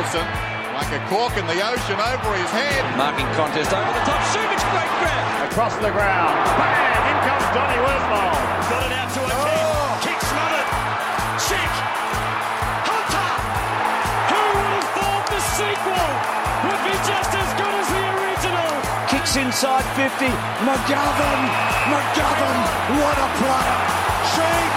Wilson, like a cork in the ocean over his head. Marking contest over the top. Subic great grab. Across the ground. Bang! In comes Donny Woodmore. Got it out to a oh. kick. Kick smothered. Check. Hunter. Who would have thought the sequel would be just as good as the original? Kicks inside 50. McGovern. McGovern. What a player. Sheed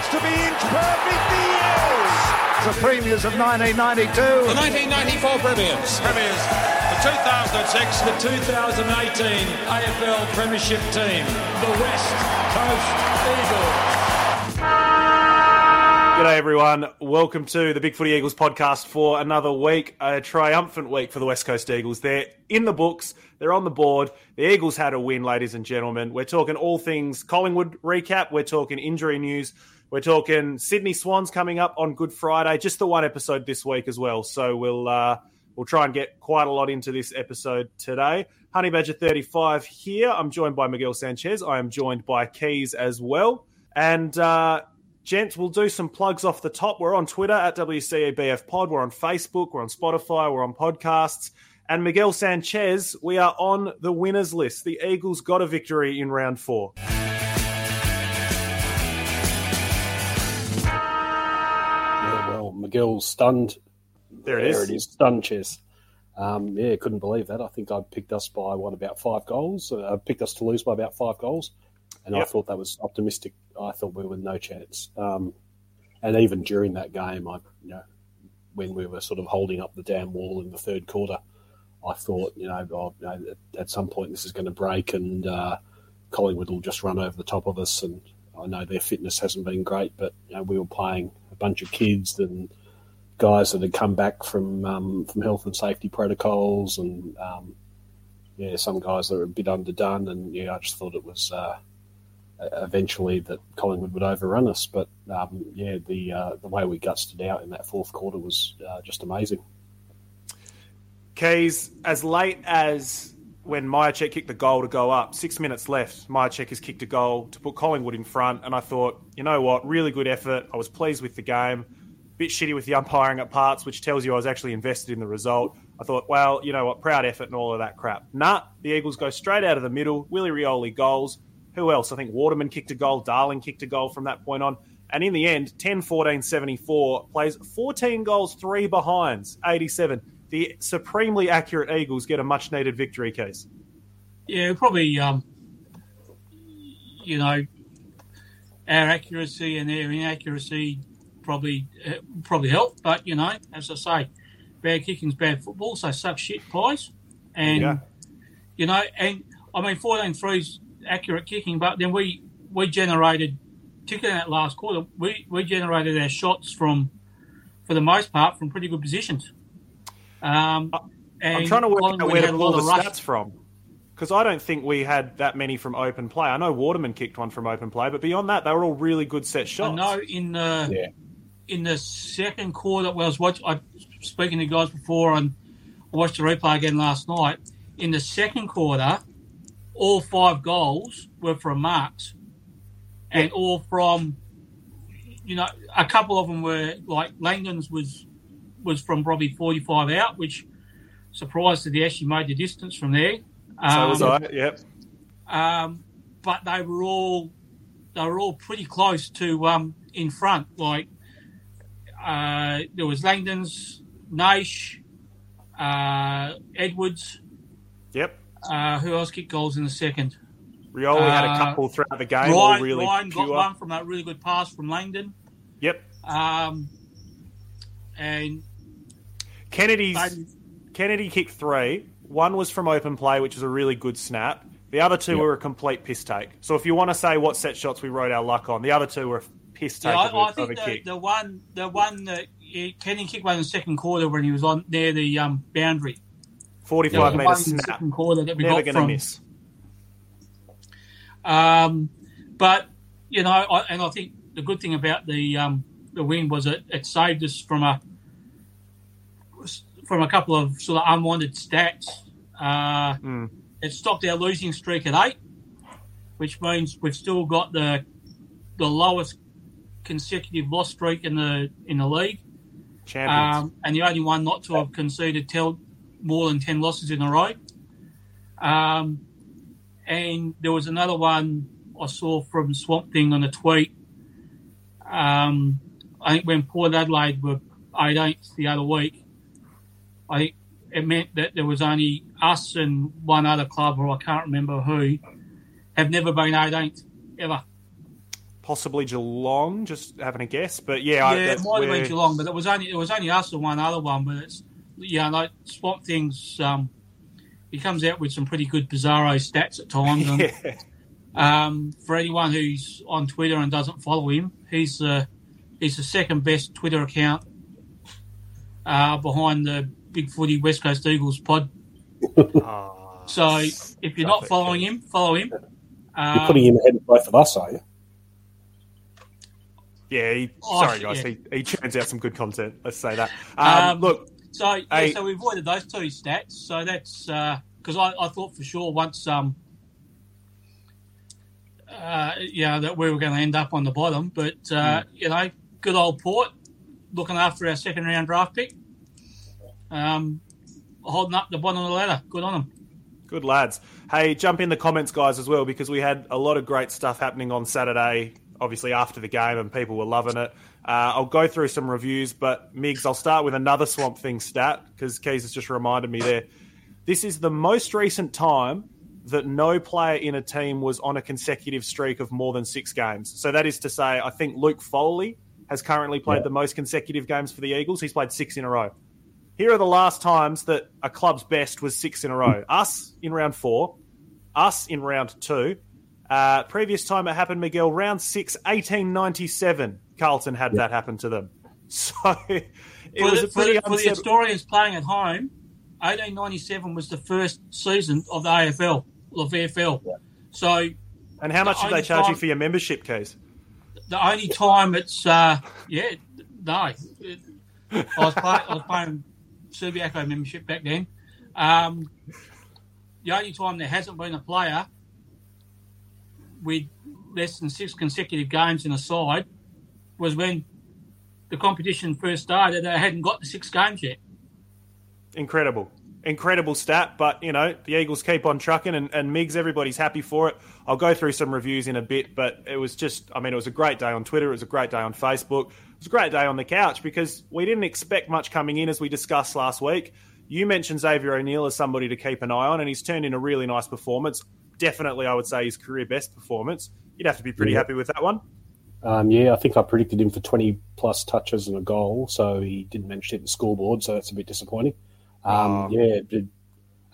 needs to be inch perfect. He is. The premiers of 1992. The 1994 premiers. Premiers. The 2006. The 2018 AFL Premiership team. The West Coast Eagles. G'day everyone. Welcome to the Big Footy Eagles podcast for another week, a triumphant week for the West Coast Eagles. They're in the books, they're on the board. The Eagles had a win, ladies and gentlemen. We're talking all things Collingwood recap, we're talking injury news, we're talking Sydney Swans coming up on Good Friday, just the one episode this week as well. So we'll uh, we'll try and get quite a lot into this episode today. Honey Badger 35 here. I'm joined by Miguel Sanchez. I am joined by Keys as well. And uh, Gents, we'll do some plugs off the top. We're on Twitter at WCEBF Pod. We're on Facebook. We're on Spotify. We're on podcasts. And Miguel Sanchez, we are on the winners list. The Eagles got a victory in round four. Miguel stunned. There it is. There it is. Stunned chess. Um, yeah, couldn't believe that. I think I picked us by what about five goals. Uh, I picked us to lose by about five goals, and Yep. I thought that was optimistic. I thought we were no chance. Um, and even during that game, I you know when we were sort of holding up the damn wall in the third quarter, I thought you know, oh, you know at, at some point this is going to break and uh, Collingwood will just run over the top of us. And I know their fitness hasn't been great, but you know, we were playing a bunch of kids and guys that had come back from um, from health and safety protocols, and um, yeah, some guys that were a bit underdone. And yeah, I just thought it was uh, eventually that Collingwood would overrun us. But um, yeah, the uh, the way we gutsed it out in that fourth quarter was uh, just amazing. Keys, as late as when Mihocek kicked the goal to go up, six minutes left, Mihocek has kicked a goal to put Collingwood in front. And I thought, you know what, really good effort. I was pleased with the game. Bit shitty with the umpiring at parts, which tells you I was actually invested in the result. I thought, well, you know what, proud effort and all of that crap. Nah, the Eagles go straight out of the middle. Willie Rioli goals. Who else? I think Waterman kicked a goal. Darling kicked a goal from that point on. And in the end, 10 14 74 plays 14 goals, three behinds, 87. The supremely accurate Eagles get a much needed victory case. Yeah, probably, um, you know, our accuracy and their inaccuracy probably uh, probably helped. But you know, as I say, bad kicking's bad football, so suck shit, guys. And Yeah. you know, and I mean, 14-3's accurate kicking, but then we we generated, particularly in that last quarter, we we generated our shots from, for the most part, from pretty good positions. Um, and I'm trying to work out where to pull the of rush stats from. Because I don't think we had that many from open play. I know Waterman kicked one from open play, but beyond that, they were all really good set shots. I know in the Yeah. In the second quarter, well, I was watching, I speaking to guys before, and I watched the replay again last night. In the second quarter, all five goals were from marks, and all from, you know, a couple of them were like Langdon's was was from probably forty five out, which surprised that he actually made the distance from there. So was Um, I. Yep. um, but they were all they were all pretty close to um, in front. Like uh, there was Langdon's, Naish, uh, Edwards. Yep. Uh, who else kicked goals in the second? Rioli had a Uh, couple throughout the game, Ryan, really Ryan got one from that really good pass from Langdon. Yep. Um, and Kennedy's Kennedy kicked three. One was from open play, which was a really good snap. The other two Yep. were a complete piss take. So if you want to say what set shots we rode our luck on, the other two were piss take yeah, I, I think the, kick. the one the one that Kenny kicked one in the second quarter when he was on near the um, boundary. Forty-five The metre snap. second quarter that we Never got going to from miss. Um, but you know, I, and I think the good thing about the um, the win was it, it saved us from a from a couple of sort of unwanted stats. Uh, Mm. It stopped our losing streak at eight, which means we've still got the the lowest consecutive loss streak in the in the league. Um, and the only one not to have conceded tell, more than 10 losses in a row. Um, and there was another one I saw from Swamp Thing on a tweet. Um, I think when Port Adelaide were 18th the other week, I think it meant that there was only us and one other club, or I can't remember who, have never been 18th ever. Possibly Geelong, just having a guess. But yeah, Yeah, I, it might have been Geelong, but it was only it was only us and one other one. But it's yeah, like Swamp Things. Um, he comes out with some pretty good bizarro stats at times. And, Yeah. um, for anyone who's on Twitter and doesn't follow him, he's uh, he's the second best Twitter account uh, behind the Big Footy West Coast Eagles pod. Ah, So if you're not Perfect. following him, follow him. You're Um, putting him ahead of both of us, are you? Yeah, he, Oh, sorry guys, yeah. he, he churns out some good content. Let's say that. Um, Um, look, So yeah, Hey. so we avoided those two stats. So that's because I, I thought for sure once um uh yeah that we were going to end up on the bottom, but uh, you know, good old Port looking after our second round draft pick, um, holding up the bottom of the ladder. Good on them. Good lads. Hey, jump in the comments, guys, as well, because we had a lot of great stuff happening on Saturday, obviously after the game, and people were loving it. Uh, I'll go through some reviews, but Migs, I'll start with another Swamp Thing stat, because Keys has just reminded me there. This is the most recent time that no player in a team was on a consecutive streak of more than six games. So that is to say, I think Luke Foley has currently played Yeah. the most consecutive games for the Eagles. He's played six in a row. Here are the last times that a club's best was six in a row. Us in round four, us in round two. Uh, previous time it happened, Miguel, round six, 1897. Carlton had that happen to them. So it For, was the, a for, pretty the, for the unsettled- historians playing at home, 1897 was the first season of the AFL or VFL. So And how much the did they only charge you for your membership keys? the only time it's uh yeah no It- I was playing I was playing Subiaco membership back then. Um, the only time there hasn't been a player with less than six consecutive games in a side was when the competition first started. They hadn't got the six games yet. Incredible. Incredible stat, but you know, the Eagles keep on trucking and, and Migs, everybody's happy for it. I'll go through some reviews in a bit, but it was just I mean, it was a great day on Twitter, it was a great day on Facebook, it was a great day on the couch because we didn't expect much coming in as we discussed last week. You mentioned Xavier O'Neill as somebody to keep an eye on, and he's turned in a really nice performance. Definitely I would say his career best performance. You'd have to be pretty Yeah. happy with that one. Um, yeah, I think I predicted him for 20 plus touches and a goal, so he didn't manage to hit the scoreboard, so that's a bit disappointing. Um, Oh. Yeah, it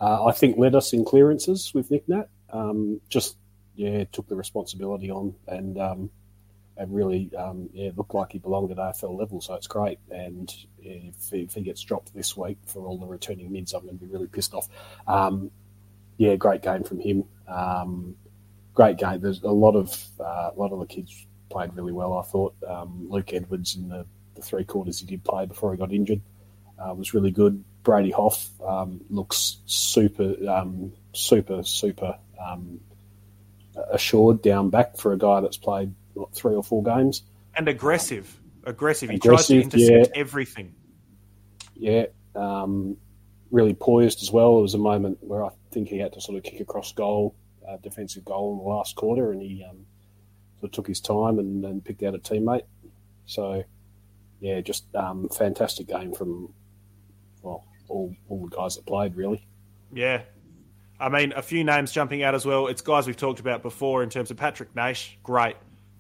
uh, I think led us in clearances with Nick Nat. Um, just, yeah, took the responsibility on and um, and really, um, yeah, looked like he belonged at AFL level, so it's great. And if, if he gets dropped this week for all the returning mids, I'm going to be really pissed off. Yeah, great game from him. Um, great game. There's a lot of uh, a lot of the kids played really well. I thought um, Luke Edwards in the, the three quarters he did play before he got injured uh, was really good. Brady Hough um, looks super, um, super, super um, assured down back for a guy that's played what, three or four games. And aggressive. Aggressive. He Aggressive, tries to intercept yeah. everything. Yeah, um, really poised as well. There was a moment where I think he had to sort of kick across goal, uh, defensive goal in the last quarter, and he um, sort of took his time and, and picked out a teammate. So, yeah, just um, fantastic game from well all all the guys that played really. Yeah. I mean, a few names jumping out as well. It's guys we've talked about before in terms of Patrick Naish. Great.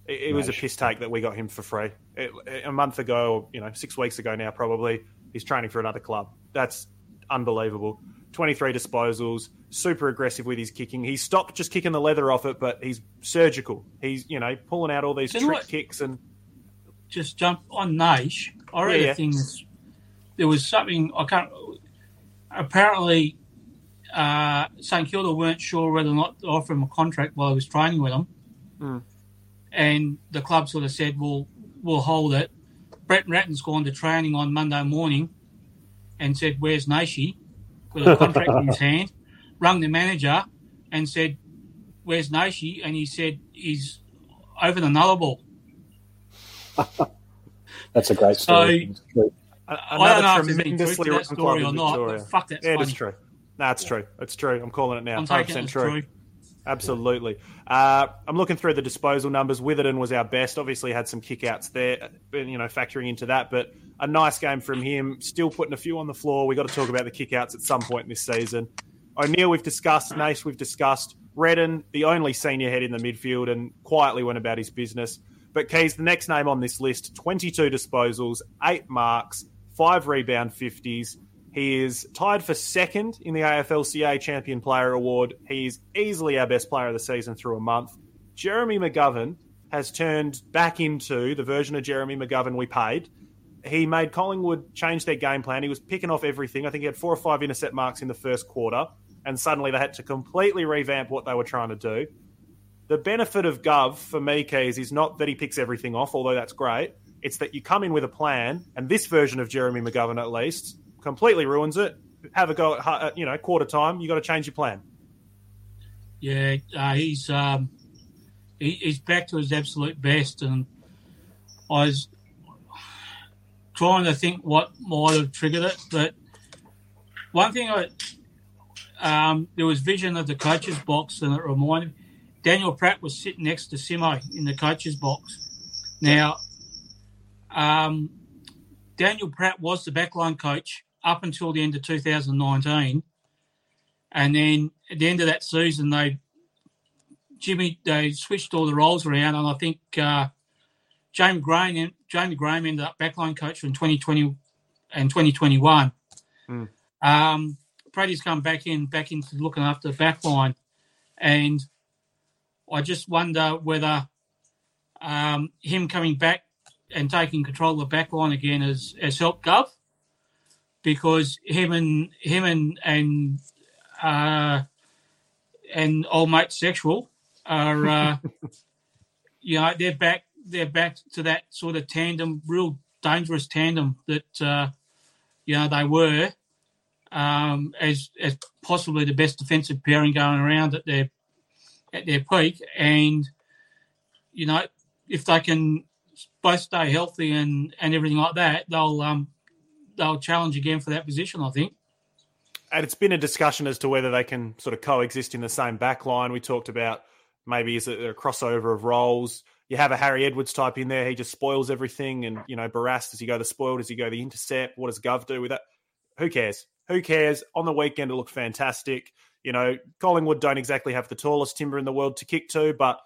It, it was a piss take that we got him for free. It, a month ago, or, you know, six weeks ago now, probably, he's training for another club. That's unbelievable. 23 disposals, super aggressive with his kicking. He stopped just kicking the leather off it, but he's surgical. He's, you know, pulling out all these know trick kicks and Just jump on Naish. I read Yeah, yeah. a thing. that's- There was something I can't. Apparently, uh, St Kilda weren't sure whether or not to offer him a contract while he was training with them, Mm. and the club sort of said, "We'll we'll hold it." Brett Ratten's gone to training on Monday morning, and said, "Where's Nashi?" with a contract in his hand. Rung the manager and said, "Where's Nashi?" And he said, "He's over the Nullarbor." That's a great So- story. I don't know if there's any truth to that story or not, but fuck, that's yeah, funny. it's true. No, it's true. It's true. I'm calling it now. I'm 100% it true. true. Absolutely. Uh, I'm looking through the disposal numbers. Witherden was our best. Obviously, had some kickouts there, you know, factoring into that. But a nice game from him. Still putting a few on the floor. we got to talk about the kickouts at some point this season. O'Neill, we've discussed. Naish, we've discussed. Redden, the only senior head in the midfield, and quietly went about his business. But Keys, the next name on this list 22 disposals, eight marks, five rebound 50s. He is tied for second in the AFLCA Champion Player Award. He's easily our best player of the season through a month. Jeremy McGovern has turned back into the version of Jeremy McGovern we paid. He made Collingwood change their game plan. He was picking off everything. I think he had four or five intercept marks in the first quarter, and suddenly they had to completely revamp what they were trying to do. The benefit of Gov for me, Keys, is not that he picks everything off, although that's great. It's that you come in with a plan, and this version of Jeremy McGovern, at least, completely ruins it. Have a go at you know quarter time. You got to change your plan. Yeah, uh, he's um, he, he's back to his absolute best, and I was trying to think what might have triggered it. But one thing I um, there was vision of the coaches box, and it reminded Daniel Pratt was sitting next to Simo in the coaches box. Now, um, Daniel Pratt was the backline coach up until the end of 2019. And then at the end of that season, they Jimmy they switched all the roles around, and I think uh, Jaymie Graham Jaymie Graham ended up backline coach in 2020 and 2021. Mm. Um, Brady's come back in back into looking after the backline, and I just wonder whether um, him coming back and taking control of the backline again has, has helped Gov because him and him and and uh, and old mate sexual are uh, you know they're back they're back to that sort of tandem, real dangerous tandem that uh, you know they were um, as as possibly the best defensive pairing going around at their at their peak, and you know if they can both stay healthy and and everything like that, they'll um they'll challenge again for that position. I think. And it's been a discussion as to whether they can sort of coexist in the same back line. We talked about maybe is it a crossover of roles. You have a Harry Edwards type in there. He just spoils everything. And, you know, Barrass, does he go the spoil? Does he go the intercept? What does Gov do with that? Who cares? Who cares? On the weekend, it looked fantastic. You know, Collingwood don't exactly have the tallest timber in the world to kick to, but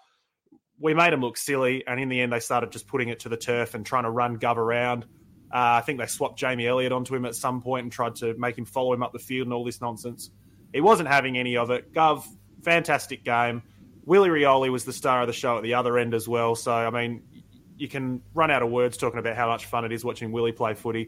we made them look silly. And in the end, they started just putting it to the turf and trying to run Gov around. Uh, I think they swapped Jamie Elliott onto him at some point and tried to make him follow him up the field and all this nonsense. He wasn't having any of it. Gov, fantastic game. Willie Rioli was the star of the show at the other end as well. So, I mean, you can run out of words talking about how much fun it is watching Willie play footy.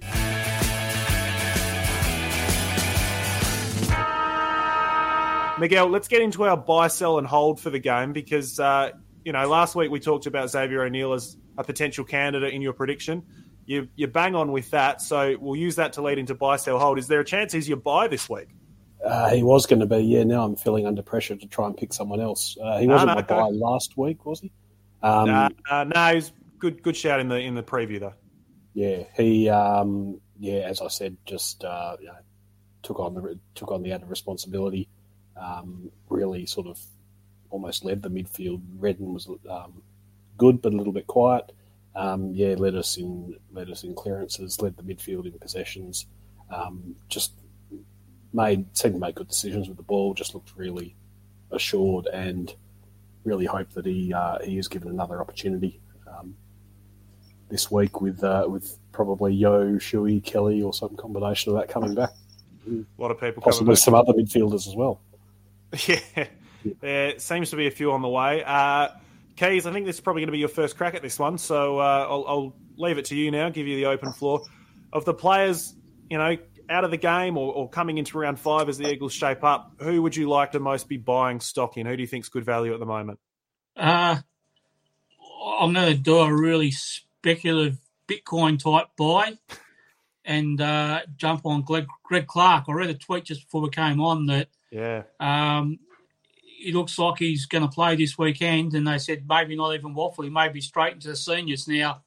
Miguel, let's get into our buy, sell, and hold for the game because, uh, you know, last week we talked about Xavier O'Neill as a potential candidate in your prediction. You, you bang on with that, so we'll use that to lead into buy, sell, hold. Is there a chance he's your buy this week? Uh, he was going to be, yeah. Now I'm feeling under pressure to try and pick someone else. Uh, he No, wasn't no, my go. buy last week, was he? Um, no, he's good. Good shout in the in the preview though. Yeah, he, um, yeah, as I said, just uh, you know, took on the took on the added responsibility. Um, really, sort of, almost led the midfield. Redden was um, good, but a little bit quiet. Um, yeah, led us in led us in clearances, led the midfield in possessions. Um, just made seemed to make good decisions with the ball. Just looked really assured, and really hope that he uh, he is given another opportunity um, this week with uh, with probably Yeo, Shuey, Kelly, or some combination of that coming back. A lot of people coming Possibly some other midfielders as well. Yeah, there seems to be a few on the way. Uh, Keys, I think this is probably going to be your first crack at this one, so uh, I'll, I'll leave it to you now. Give you the open floor of the players, you know, out of the game or, or coming into round five as the Eagles shape up. Who would you like to most be buying stock in? Who do you think's good value at the moment? Uh, I'm going to do a really speculative Bitcoin type buy and uh, jump on Greg, Greg Clark. I read a tweet just before we came on that Yeah, um, it looks like he's going to play this weekend, and they said maybe not even WAFL, he may be straight into the seniors now.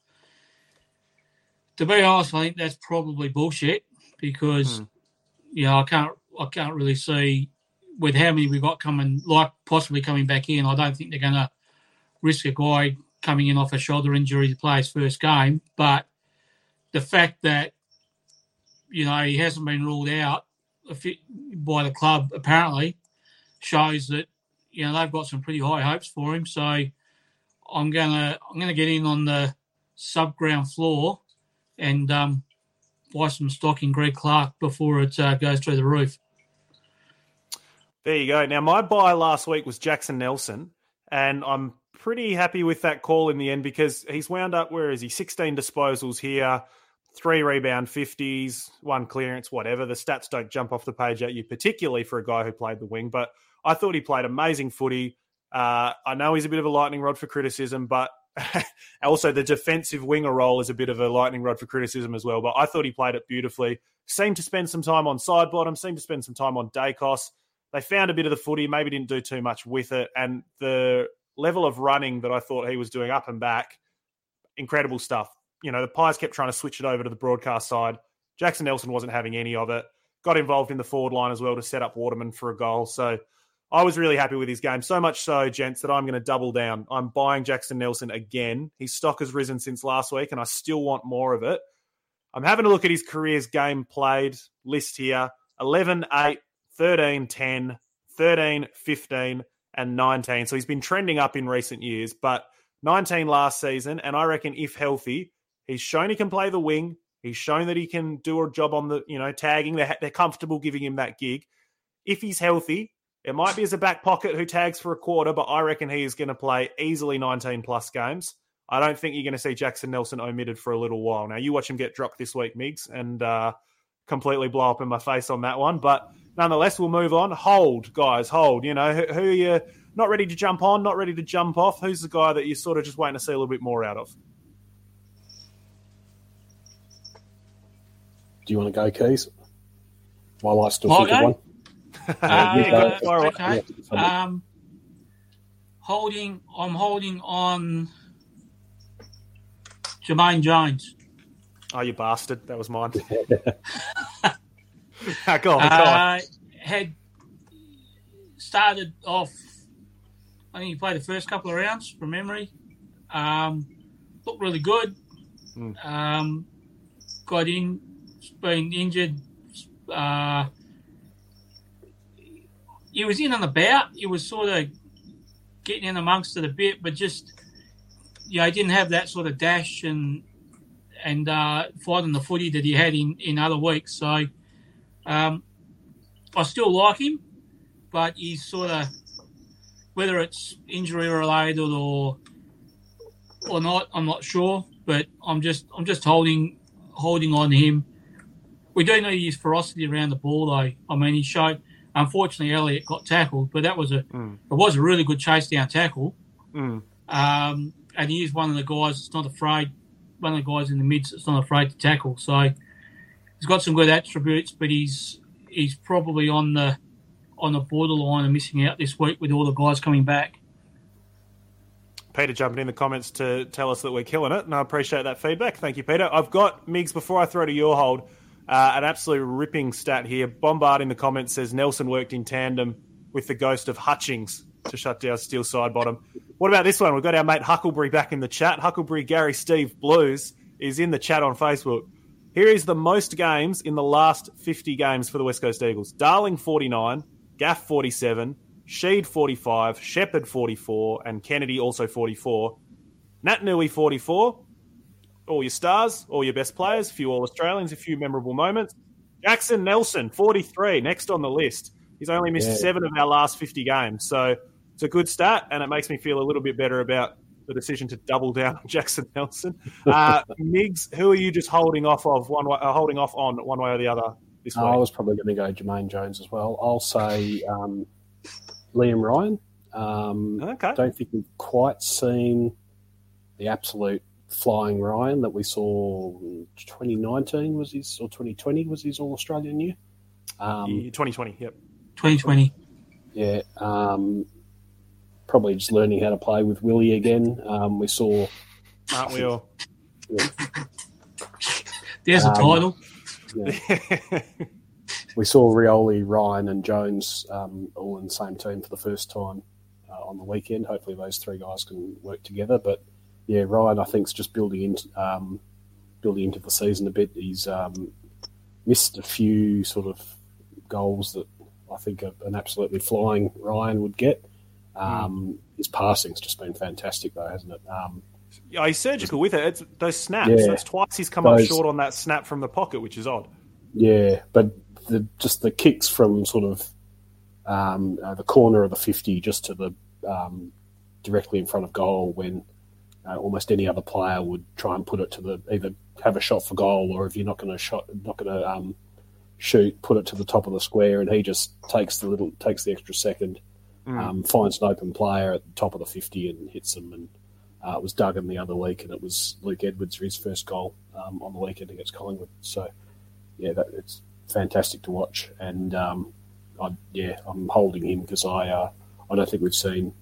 to be honest, I think that's probably bullshit because, Hmm. you know, I can't, I can't really see with how many we've got coming, like possibly coming back in. I don't think they're going to risk a guy coming in off a shoulder injury to play his first game. But the fact that, you know, he hasn't been ruled out by the club apparently shows that, you know, they've got some pretty high hopes for him. So I'm gonna I'm gonna get in on the sub ground floor and um, buy some stock in Greg Clark before it uh, goes through the roof. There you go. Now, my buy last week was Jackson Nelson, and I'm pretty happy with that call in the end because he's wound up, where is he? 16 disposals here, three rebound 50s, one clearance, whatever. The stats don't jump off the page at you, particularly for a guy who played the wing, but I thought he played amazing footy. Uh, I know he's a bit of a lightning rod for criticism, but also the defensive winger role is a bit of a lightning rod for criticism as well. But I thought he played it beautifully. Seemed to spend some time on Sidebottom, seemed to spend some time on Daicos. They found a bit of the footy, maybe didn't do too much with it. And the level of running that I thought he was doing up and back, incredible stuff. You know, the Pies kept trying to switch it over to the broadcast side. Jackson Nelson wasn't having any of it. Got involved in the forward line as well to set up Waterman for a goal. So I was really happy with his game. So much so, gents, that I'm going to double down. I'm buying Jackson Nelson again. His stock has risen since last week, and I still want more of it. I'm having a look at his career's game played list here 11, 8, 13, 10, 13, 15, and 19. So he's been trending up in recent years, but 19 last season. And I reckon if healthy, he's shown he can play the wing. He's shown that he can do a job on the, you know, tagging. They're, they're comfortable giving him that gig. If he's healthy, it might be as a back pocket who tags for a quarter, but I reckon he is going to play easily 19 plus games. I don't think you're going to see Jackson Nelson omitted for a little while. Now, you watch him get dropped this week, Migs, and uh, completely blow up in my face on that one. But nonetheless, we'll move on. Hold, guys, hold. You know, who, who are you not ready to jump on, not ready to jump off? Who's the guy that you're sort of just waiting to see a little bit more out of? Do you want to go, Keys? While I still I'll think of one. Uh, you go. Fire away. okay. Um, holding, I'm holding on Jermaine Jones. Oh, you bastard. That was mine. Ah, go on, go on. Uh, had started off. I think he played the first couple of rounds from memory. Um, looked really good. Mm. Um, got in, been injured. Uh, he was in and about. He was sort of getting in amongst it a bit, but just you know, he didn't have that sort of dash and and uh, fighting the footy that he had in, in other weeks. So um, I still like him, but he's sort of whether it's injury related or or not, I'm not sure. But I'm just I'm just holding holding on to him. We do need his ferocity around the ball, though. I mean, he showed. Unfortunately, Elliot got tackled, but that was a Mm. it was a really good chase down tackle. Mm. Um, and he is one of the guys that's not afraid, one of the guys in the mids that's not afraid to tackle. So he's got some good attributes, but he's he's probably on the on the borderline of missing out this week with all the guys coming back. Peter jumping in the comments to tell us that we're killing it, and I appreciate that feedback. Thank you, Peter. I've got Migs before I throw to your hold. Uh, an absolute ripping stat here. Bombard in the comments says Nelson worked in tandem with the ghost of Hutchings to shut down Steele Sidebottom. What about this one? We've got our mate Huckleberry back in the chat. Huckleberry Gary Steve Blues is in the chat on Facebook. Here is the most games in the last 50 games for the West Coast Eagles. Darling 49, Gaff 47, Sheed 45, Sheppard 44, and Kennedy also 44. Naitanui 44. All your stars, all your best players, a few All Australians, a few memorable moments. Jackson Nelson 43, next on the list. He's only missed Yeah. seven of our last 50 games. So it's a good stat, and it makes me feel a little bit better about the decision to double down on Jackson Nelson. Uh, Migs, who are you just holding off of one way, uh, holding off on one way or the other this week? I was probably going to go Jermaine Jones as well. I'll say um, Liam Ryan. Um, okay. don't think we've quite seen the absolute flying Ryan that we saw. in 2019 was his, or 2020 was his All Australian year. Um, Yeah, 2020, yep. 2020. Yeah, um, probably just learning how to play with Willie again. Um, we saw Aren't we all? There's a Um, title. we saw Rioli, Ryan, and Jones um, all in the same team for the first time uh, on the weekend. Hopefully, those three guys can work together. But yeah, Ryan, I think, is just building into um, building into the season a bit. He's um, missed a few sort of goals that I think an absolutely flying Ryan would get. Um, His passing's just been fantastic, though, hasn't it? Um, Yeah, he's surgical with it. It's those snaps. Yeah. That's twice he's come up short on that snap from the pocket, which is odd. Yeah, but the just the kicks from sort of um, uh, the corner of the fifty just to the um, directly in front of goal when uh, almost any other player would try and put it to the either have a shot for goal or if you're not going to shot not going to um, shoot, put it to the top of the square, and he just takes the little takes the extra second, um, finds an open player at the top of the fifty and hits him. And uh, it was Duggan the other week, and it was Luke Edwards for his first goal um, on the weekend against Collingwood. So yeah, that, it's fantastic to watch, and um, I, yeah, I'm holding him because I uh, I don't think we've seen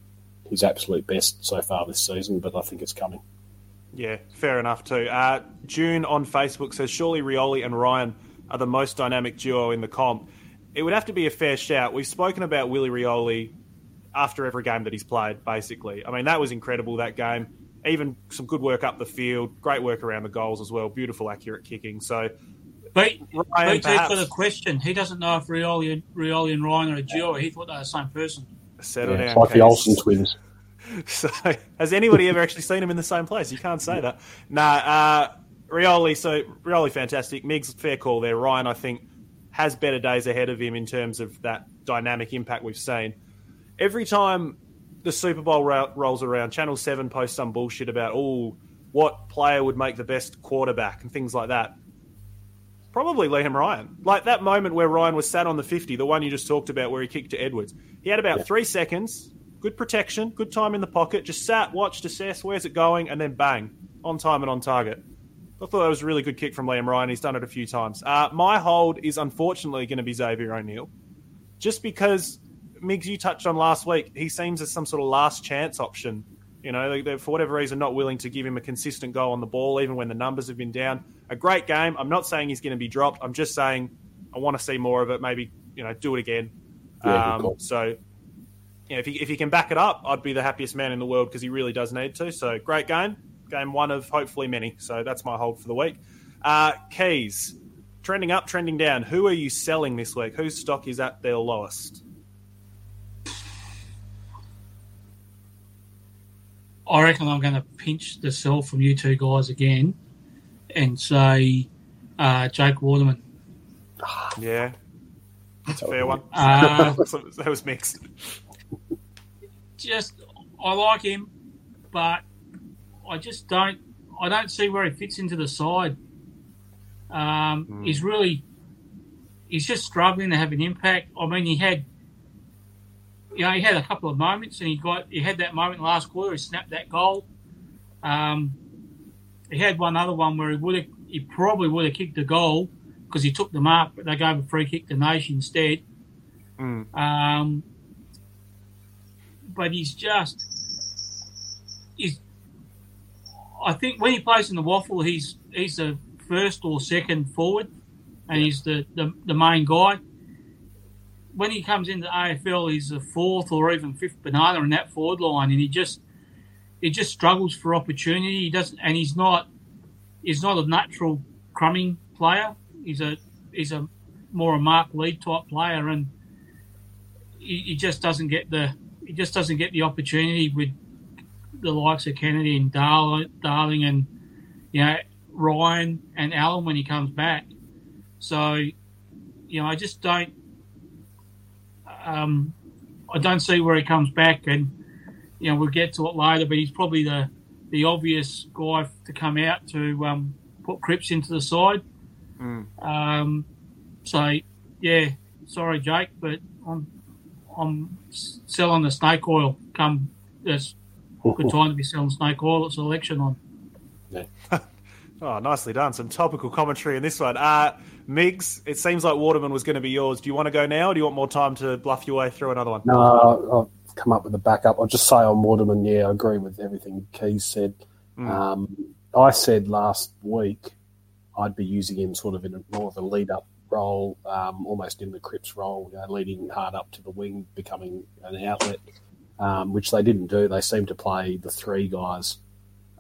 his absolute best so far this season, but I think it's coming. Yeah, fair enough too. Uh, June on Facebook says surely Rioli and Ryan are the most dynamic duo in the comp. It would have to be a fair shout. We've spoken about Willie Rioli after every game that he's played. Basically, I mean that was incredible that game. Even some good work up the field, great work around the goals as well. Beautiful, accurate kicking. So But Ryan, BT got perhaps a question. He doesn't know if Rioli Rioli and Ryan are a duo. He thought they were the same person. Settle Yeah, down. it's like the Keith. Olsen twins. So, has anybody ever actually seen him in the same place? You can't say that. Nah, uh, Rioli, so Rioli, fantastic. Miggs, fair call there. Ryan, I think, has better days ahead of him in terms of that dynamic impact we've seen. Every time the Super Bowl ro- rolls around, Channel 7 posts some bullshit about, oh, what player would make the best quarterback and things like that. Probably Liam Ryan. Like that moment where Ryan was sat on the 50, the one you just talked about where he kicked to Edwards. He had about three seconds, good protection, good time in the pocket, just sat, watched, assess, where's it going, and then bang, on time and on target. I thought that was a really good kick from Liam Ryan. He's done it a few times. Uh, my hold is unfortunately going to be Xavier O'Neill. Just because, Migs, you touched on last week, he seems as some sort of last chance option. You know, they- they're, for whatever reason, not willing to give him a consistent goal on the ball, even when the numbers have been down. A great game. I'm not saying he's going to be dropped. I'm just saying I want to see more of it. Maybe, you know, do it again. Yeah, um, call. so, yeah, if he, if he can back it up, I'd be the happiest man in the world because he really does need to. So, great game. Game one of hopefully many. So, that's my hold for the week. Uh, keys. Trending up, trending down. Who are you selling this week? Whose stock is at their lowest? I reckon I'm going to pinch the sell from you two guys again and say uh, Jake Waterman. Yeah. That's a fair one. Uh, that was mixed. just I like him, but I just don't I don't see where he fits into the side. Um, He's really he's just struggling to have an impact. I mean, he had you know he had a couple of moments, and he got he had that moment last quarter. He snapped that goal. Um, he had one other one where he would have he probably would have kicked the goal because he took the mark, but they gave a free kick to Naish instead. Um, but he's just he's. I think when he plays in the WAFL, he's he's the first or second forward, and he's the, the, the main guy. When he comes into AFL, he's the fourth or even fifth banana in that forward line, and he just he just struggles for opportunity. He doesn't, and he's not he's not a natural crumbing player. He's a he's a more a mark lead type player, and he, he just doesn't get the he just doesn't get the opportunity with the likes of Kennedy and Darling, and you know Ryan and Allen when he comes back. So you know I just don't um, I don't see where he comes back, and you know we'll get to it later. But he's probably the the obvious guy to come out to um, put Cripps into the side. Um, so yeah, sorry Jake, but I'm I'm selling the snake oil. Come, it's good time to be selling snake oil. It's election on. Oh, nicely done. Some topical commentary in this one. Uh, Miggs, it seems like Waterman was going to be yours. Do you want to go now, or do you want more time to bluff your way through another one? No, I've come up with a backup. I'll just say on Waterman, yeah, I agree with everything Keys said. Um, I said last week, I'd be using him sort of in a, more of a lead up role, um, almost in the Cripps role, you know, leading hard up to the wing, becoming an outlet, um, which they didn't do. They seemed to play the three guys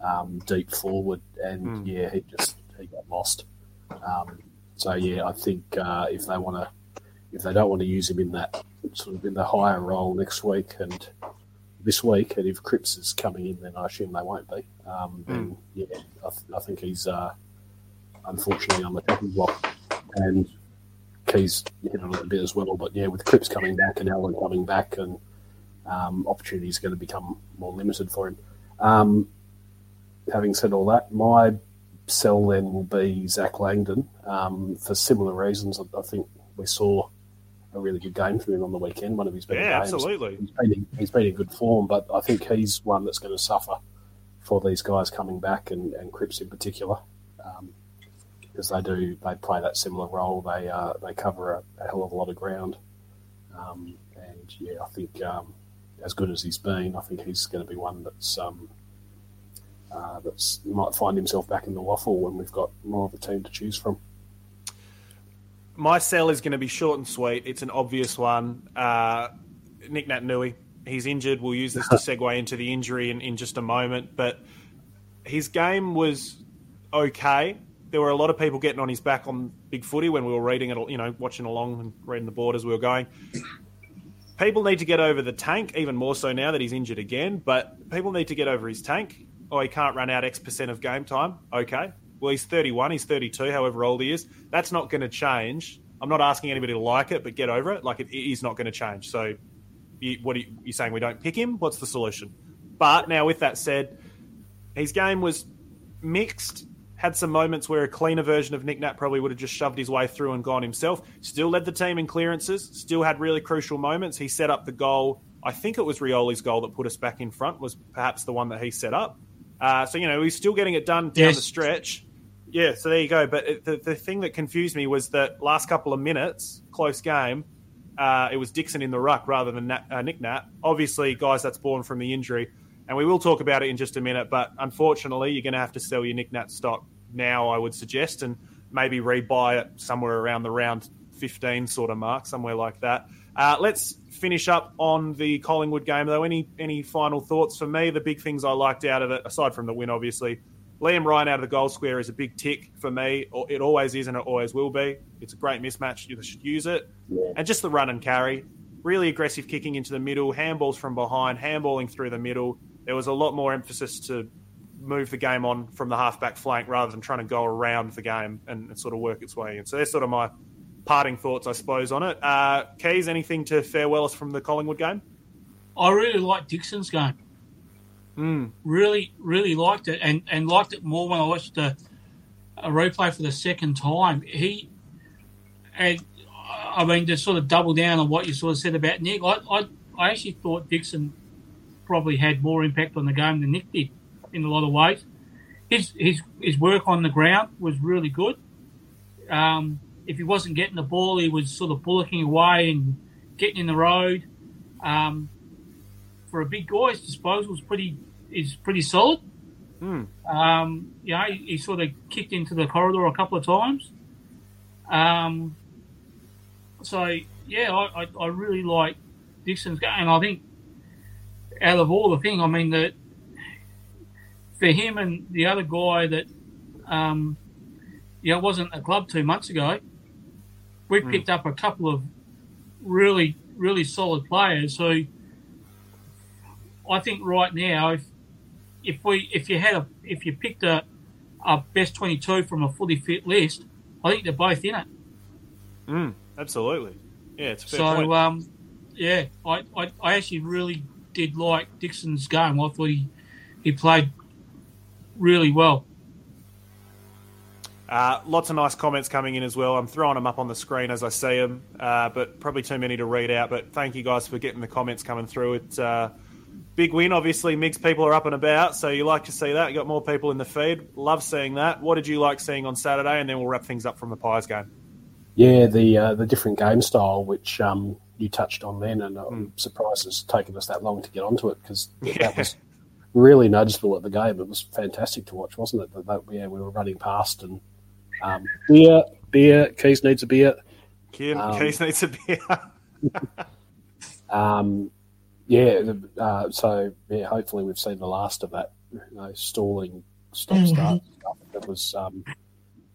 um, deep forward, and Mm. yeah, he just he got lost. Um, so yeah, I think uh, if they want to, if they don't want to use him in that sort of in the higher role next week and this week, and if Cripps is coming in, then I assume they won't be. Um, then yeah, I, th- I think he's uh, unfortunately on the chopping block, and Keys hit on it a bit as well. But yeah, with Cripps coming back and Allen coming back, and um, opportunities are going to become more limited for him. Um, having said all that, my sell then will be Zac Langdon um, for similar reasons. I, I think we saw a really good game from him on the weekend, one of his better Yeah, games. absolutely. He's been, in, he's been in good form, but I think he's one that's going to suffer for these guys coming back and, and Cripps in particular. Um, because they do, they play that similar role. They uh, they cover a, a hell of a lot of ground, um, and yeah, I think um, as good as he's been, I think he's going to be one that's um, uh, that's might find himself back in the WAFL when we've got more of a team to choose from. My sell is going to be short and sweet. It's an obvious one. Uh, Nick Naitanui. He's injured. We'll use this to segue into the injury in, in just a moment. But his game was okay. There were a lot of people getting on his back on Big Footy when we were reading it, you know, watching along and reading the board as we were going. People need to get over the tank, even more so now that he's injured again. But people need to get over his tank. Oh, he can't run out X percent of game time. Okay. Well, he's 31, he's 32, however old he is. That's not going to change. I'm not asking anybody to like it, but get over it. Like, it is not going to change. So, you, what are you, you saying? We don't pick him? What's the solution? But now, with that said, his game was mixed. Had some moments where a cleaner version of Nick Nat probably would have just shoved his way through and gone himself. Still led the team in clearances. Still had really crucial moments. He set up the goal. I think it was Rioli's goal that put us back in front. Was perhaps the one that he set up. Uh, so you know he's still getting it done down Yes. the stretch. Yeah, so there you go. But it, the the thing that confused me was that last couple of minutes, close game, uh, it was Dixon in the ruck rather than Nat, uh, Nick Nat. Obviously, guys, that's born from the injury, and we will talk about it in just a minute. But unfortunately, you're going to have to sell your Nick Nat stock now, I would suggest, and maybe rebuy it somewhere around the round 15 sort of mark, somewhere like that. Uh, let's finish up on the Collingwood game, though. Any any final thoughts for me? The big things I liked out of it, aside from the win, obviously. Liam Ryan out of the goal square is a big tick for me. It always is and it always will be. It's a great mismatch. You should use it. And just the run and carry. Really aggressive kicking into the middle, handballs from behind, handballing through the middle. There was a lot more emphasis to move the game on from the halfback flank rather than trying to go around the game and, and sort of work its way in. So that's sort of my parting thoughts, I suppose, on it. Uh, Keys, anything to farewell us from the Collingwood game? I really like Dixon's game. Mm. Really, really liked it, and, and liked it more when I watched a, a replay for the second time. He, and I mean, to sort of double down on what you sort of said about Nick, I, I, I actually thought Dixon probably had more impact on the game than Nick did in a lot of ways. His his his work on the ground was really good. Um, if he wasn't getting the ball, he was sort of bullocking away and getting in the road. Um, for a big guy, his disposal is pretty is pretty solid. Mm. Um, you know, he, he sort of kicked into the corridor a couple of times. Um, so yeah, I, I, I really like Dixon's game. I think out of all the thing, I mean that for him and the other guy that um, you know wasn't a club two months ago, we Mm. picked up a couple of really really solid players who I think right now if if we if you had a if you picked a a best twenty two from a fully fit list, I think they're both in it. Mm, absolutely. Yeah, it's a fair So point. um, yeah, I, I I actually really did like Dixon's game. I thought he he played really well. Uh, lots of nice comments coming in as well. I'm throwing them up on the screen as I see them, uh, but probably too many to read out. But thank you guys for getting the comments coming through. It's uh, big win, obviously. Mixed people are up and about, so you like to see that. You got more people in the feed. Love seeing that. What did you like seeing on Saturday? And then we'll wrap things up from the Pies game. Yeah, the uh, the different game style, which um, you touched on then, and I'm surprised it's taken us that long to get onto it because that was really noticeable at the game. It was fantastic to watch, wasn't it? That, that- yeah, we were running past and Um, beer, beer. Keys needs a beer. Kim, Um, Keith needs a beer. Um, yeah, the- uh, so yeah, hopefully we've seen the last of that you know, stalling stop start stuff. It was um, it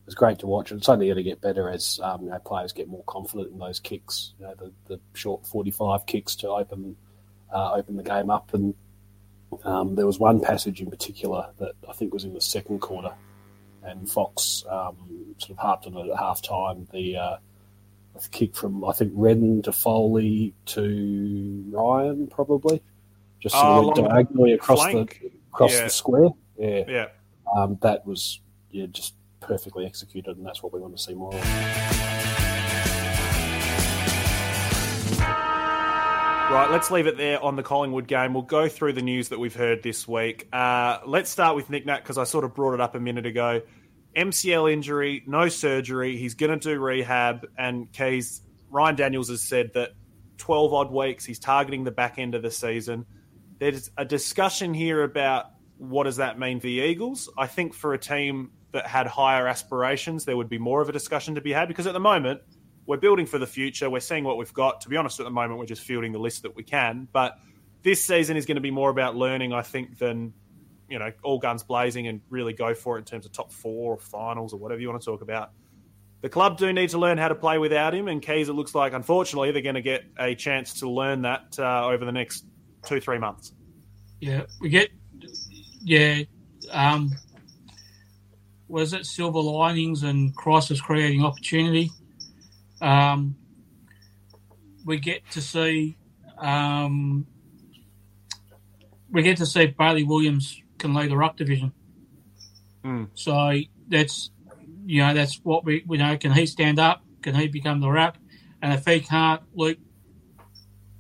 was great to watch. And it's only going to get better as um, you know, players get more confident in those kicks. You know, the, the short forty-five kicks to open uh, open the game up. And um, there was one passage in particular that I think was in the second quarter, and Fox um, sort of harped on it at half time. The uh, a kick from I think Redden to Foley to Ryan probably, just sort Oh, of went diagonally across flank? the across Yeah. the square. Yeah, yeah. um, that was yeah just perfectly executed, and that's what we want to see more of. Right, let's leave it there on the Collingwood game. We'll go through the news that we've heard this week. Uh, let's start with Nick Nat because I sort of brought it up a minute ago. MCL injury, no surgery. He's going to do rehab, and Keys Ryan Daniels has said that twelve odd weeks. He's targeting the back end of the season. There's a discussion here about what does that mean for the Eagles. I think for a team that had higher aspirations, there would be more of a discussion to be had because at the moment we're building for the future. We're seeing what we've got. To be honest, at the moment, we're just fielding the list that we can. But this season is going to be more about learning, I think, than you know all guns blazing and really go for it in terms of top four or finals or whatever you want to talk about. The club do need to learn how to play without him, and Keys, it looks like, unfortunately, they're going to get a chance to learn that uh, over the next two, three months. Yeah, we get. Yeah, um, was it silver linings and crisis creating opportunity? Um, we get to see. Um, we get to see Bailey Williams can lead the ruck division. Mm. So that's you know that's what we we know. Can he stand up? Can he become the ruck? And if he can't, Luke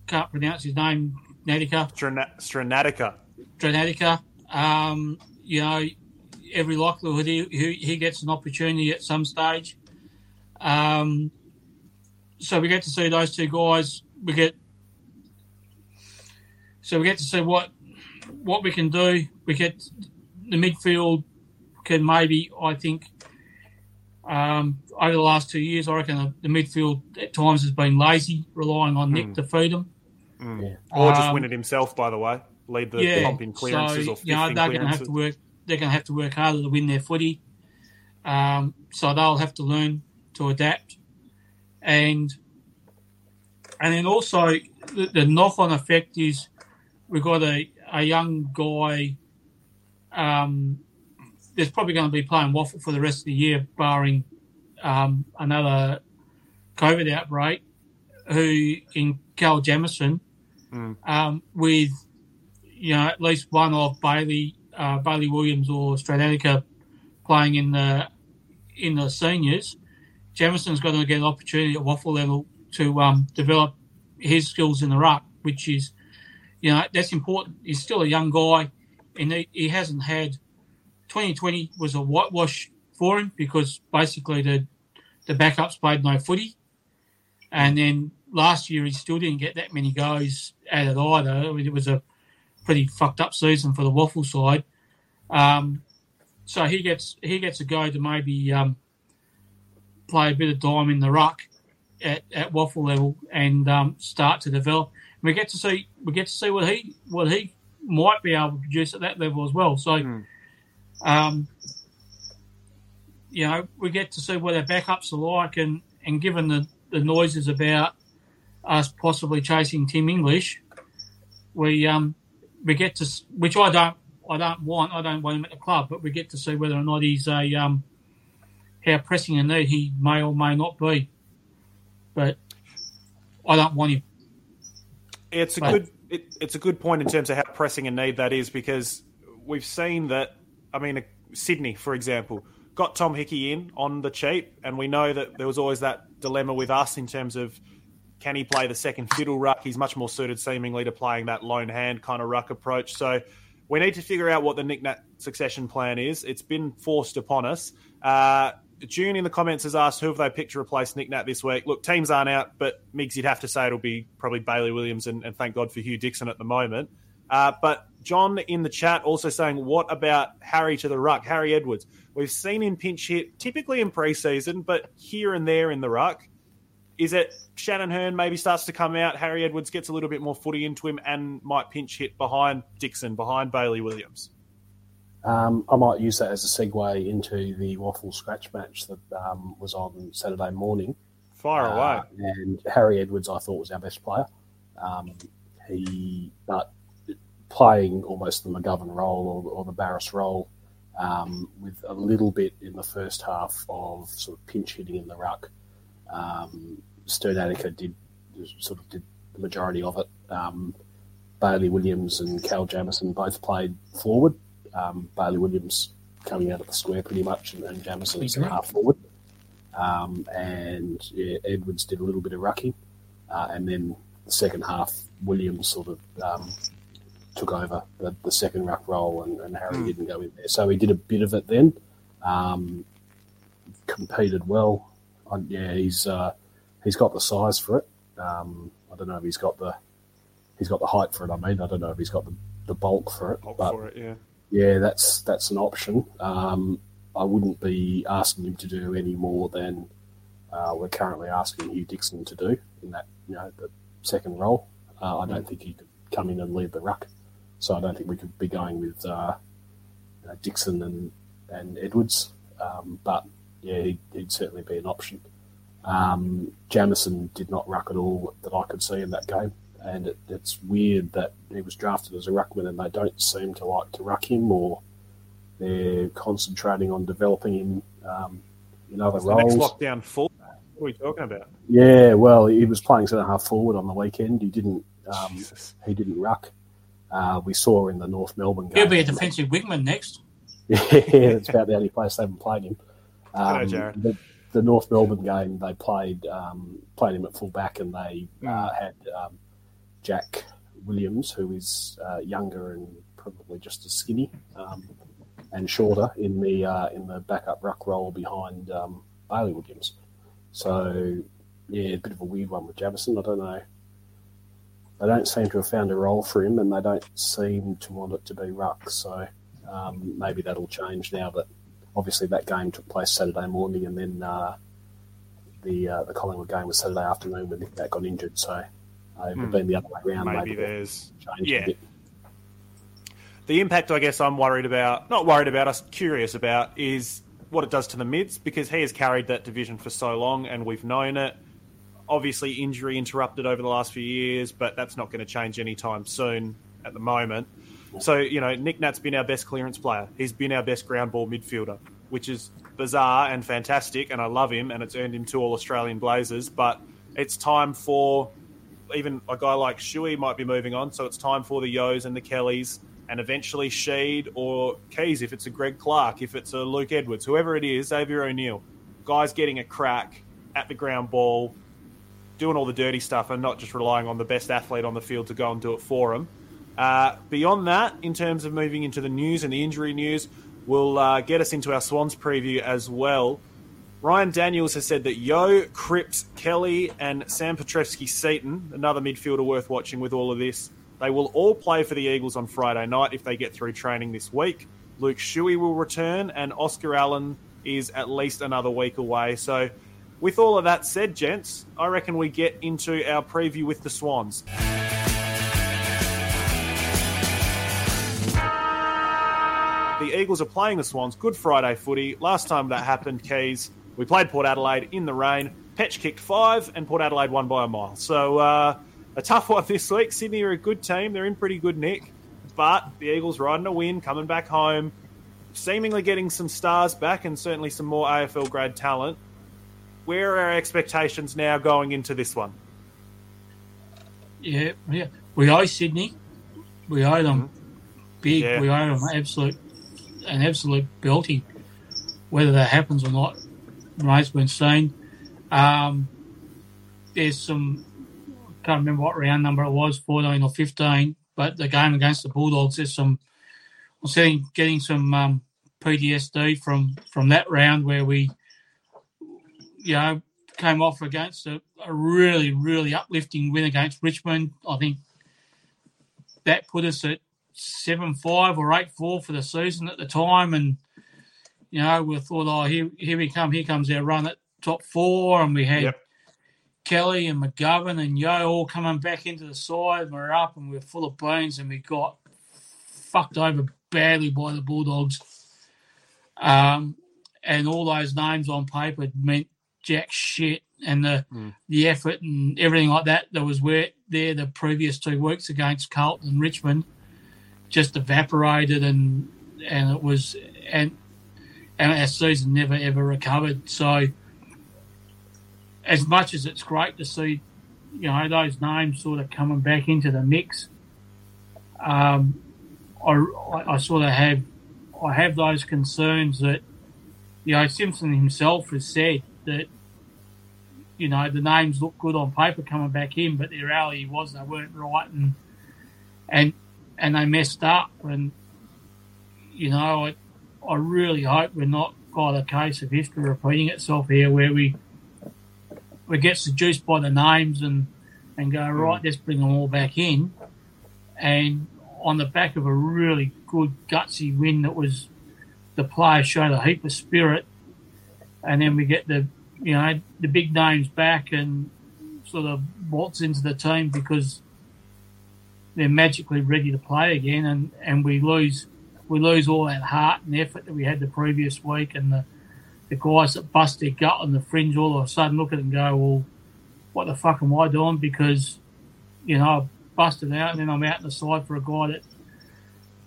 can't pronounce his name. Nadika. Stranatica. Stranatica. Um, you know, every likelihood he, he, he gets an opportunity at some stage. Um, so we get to see those two guys. We get so we get to see what what we can do. We get the midfield can maybe I think um, over the last two years I reckon the, the midfield at times has been lazy, relying on Nick Hmm. to feed them. Mm. Or just Um, win it himself, by the way. Lead the comp in clearances so, or you know, in they're going to have to work. They're going to have to work harder to win their footy. Um, so they'll have to learn to adapt, and and then also the, the knock-on effect is we've got a, a young guy. Um, that's probably going to be playing WAFL for the rest of the year, barring um, another COVID outbreak. Who in Cal Jamieson, Mm. um, with you know at least one of Bailey uh, Bailey Williams or Stradatica playing in the in the seniors, Jamieson's got to get an opportunity at WAFL level to um, develop his skills in the ruck, which is you know that's important. He's still a young guy, and he, he hasn't had 2020 was a whitewash for him because basically the the backups played no footy, and then last year he still didn't get that many goes at it either. It was a pretty fucked up season for the WAFL side. Um, so he gets he gets a go to maybe um, play a bit of dime in the ruck at, at WAFL level and um, start to develop. We get to see we get to see what he what he might be able to produce at that level as well. So, um, you know, we get to see what our backups are like, and and given the the noises about us possibly chasing Tim English, we um we get to which I don't I don't want I don't want him at the club, but we get to see whether or not he's a um how pressing a need he may or may not be. But I don't want him. It's a good it, it's a good point in terms of how pressing a need that is because we've seen that. I mean, uh, Sydney, for example, got Tom Hickey in on the cheap, and we know that there was always that dilemma with us in terms of can he play the second fiddle ruck? He's much more suited, seemingly, to playing that lone hand kind of ruck approach. So we need to figure out what the Nick Nat succession plan is. It's been forced upon us. Uh, June in the comments has asked who have they picked to replace Nick Nat this week. Look, teams aren't out, but Migs, you'd have to say it'll be probably Bailey Williams, and, and thank God for Hugh Dixon at the moment. Uh, but John in the chat also saying, what about Harry to the ruck, Harry Edwards? We've seen him pinch hit typically in preseason, but here and there in the ruck. Is it Shannon Hurn maybe starts to come out, Harry Edwards gets a little bit more footy into him and might pinch hit behind Dixon, behind Bailey Williams? Um, I might use that as a segue into the WAFL scratch match that um, was on Saturday morning. Fire uh, away. And Harry Edwards, I thought, was our best player. Um, he, but playing almost the McGovern role or, or the Barrass role, um, with a little bit in the first half of sort of pinch hitting in the ruck. Um, Strnadica did sort of did the majority of it. Um, Bailey Williams and Cal Jamieson both played forward. Um, Bailey Williams coming out of the square pretty much, and, and Jamieson was half forward. Um, and yeah, Edwards did a little bit of rucking, uh, and then the second half, Williams sort of um, took over the, the, second ruck role, and, and Harry mm. didn't go in there. So he did a bit of it then. Um, competed well. yeah, he's uh, he's got the size for it. Um, I don't know if he's got the he's got the height for it. I mean, I don't know if he's got the, the bulk for it. Bulk but for it, yeah. Yeah, that's that's an option. Um, I wouldn't be asking him to do any more than uh, we're currently asking Hugh Dixon to do in that you know the second role. Uh, I don't think he could come in and lead the ruck, so I don't think we could be going with uh, you know, Dixon and and Edwards. Um, but yeah, he'd, he'd, certainly be an option. Um, Jamieson did not ruck at all that I could see in that game, and it, it's weird that he was drafted as a ruckman and they don't seem to like to ruck him or they're concentrating on developing him um, in other roles. next lockdown full. What are we talking about? Yeah, well, he was playing centre half forward on the weekend. He didn't. Um, he didn't ruck. Uh, we saw in the North Melbourne game. He'll be a defensive wingman next. yeah, it's about the only place they haven't played him. Um, Hello, Jared. The, the, North Melbourne game, they played um, played him at full back, and they uh, mm. had um, Jack Williams, who is uh, younger and probably just as skinny um, and shorter in the uh, in the backup ruck role behind um, Bailey Williams. So yeah, a bit of a weird one with Jamieson. I don't know. They don't seem to have found a role for him, and they don't seem to want it to be ruck. So um, maybe that'll change now that obviously that game took place Saturday morning, and then uh, the uh, the Collingwood game was Saturday afternoon when Nick got injured. So it would have hmm. been the other way around. Maybe, maybe there's yeah. The impact, I guess, I'm worried about, not worried about, us curious about, is what it does to the mids because he has carried that division for so long and we've known it. Obviously, injury interrupted over the last few years, but that's not going to change anytime soon at the moment. So, you know, Nick Nat's been our best clearance player. He's been our best ground ball midfielder, which is bizarre and fantastic, and I love him, and it's earned him two All Australian Blazers. But it's time for even a guy like Shuey might be moving on, so it's time for the Yeos and the Kellys and eventually Sheed or Keys if it's a Greg Clark, if it's a Luke Edwards, whoever it is, Xavier O'Neill, guys getting a crack at the ground ball, doing all the dirty stuff and not just relying on the best athlete on the field to go and do it for them. Uh, beyond that, in terms of moving into the news and the injury news, will uh, get us into our Swans preview as well. Ryan Daniels has said that Yeo, Cripps, Kelly, and Sam Petrevski-Seaton, another midfielder worth watching with all of this, they will all play for the Eagles on Friday night if they get through training this week. Luke Shuey will return, and Oscar Allen is at least another week away. So, with all of that said, gents, I reckon we get into our preview with the Swans. The Eagles are playing the Swans. Good Friday footy. Last time that happened, Keys, we played Port Adelaide in the rain. Petch kicked five, and Port Adelaide won by a mile. So uh, a tough one this week. Sydney are a good team; they're in pretty good nick, but the Eagles riding a win, coming back home, seemingly getting some stars back, and certainly some more AFL grad talent. Where are our expectations now going into this one? Yeah, yeah, we owe Sydney. We owe them mm-hmm. big. Yeah. We owe them absolute, an absolute belting. Whether that happens or not remains been seen. Um, there's some, I can't remember what round number it was, 14 or 15, but the game against the Bulldogs, there's some, I'm seeing, getting some um, PTSD from, from that round where we, you know, came off against a, a really, really uplifting win against Richmond. I think that put us at seven five or eight four for the season at the time, and you know we thought, oh, here here we come, here comes our run at top four, and we had Yep. Kelly and McGovern and Yeo all coming back into the side. and We're up and we're full of beans, and we got fucked over badly by the Bulldogs. Um, and all those names on paper meant jack shit, and the the effort and everything like that that was where there the previous two weeks against Carlton and Richmond just evaporated, and and it was and and our season never ever recovered. So as much as it's great to see, you know, those names sort of coming back into the mix, um, I, I, sort of have I have those concerns that you know Simpson himself has said that you know the names look good on paper coming back in, but the reality was they weren't right and and and they messed up and you know I, I really hope we're not got a case of history repeating itself here where we we get seduced by the names and and go hmm. right let's bring them all back in. And on the back of a really good gutsy win that was the players showed a heap of spirit and then we get the you know the big names back and sort of waltz into the team because they're magically ready to play again and, and we lose we lose all that heart and effort that we had the previous week and the the guys that bust their gut on the fringe all of a sudden look at it and go, Well, what the fuck am I doing? Because, you know, I busted out and then I'm out in the side for a guy that,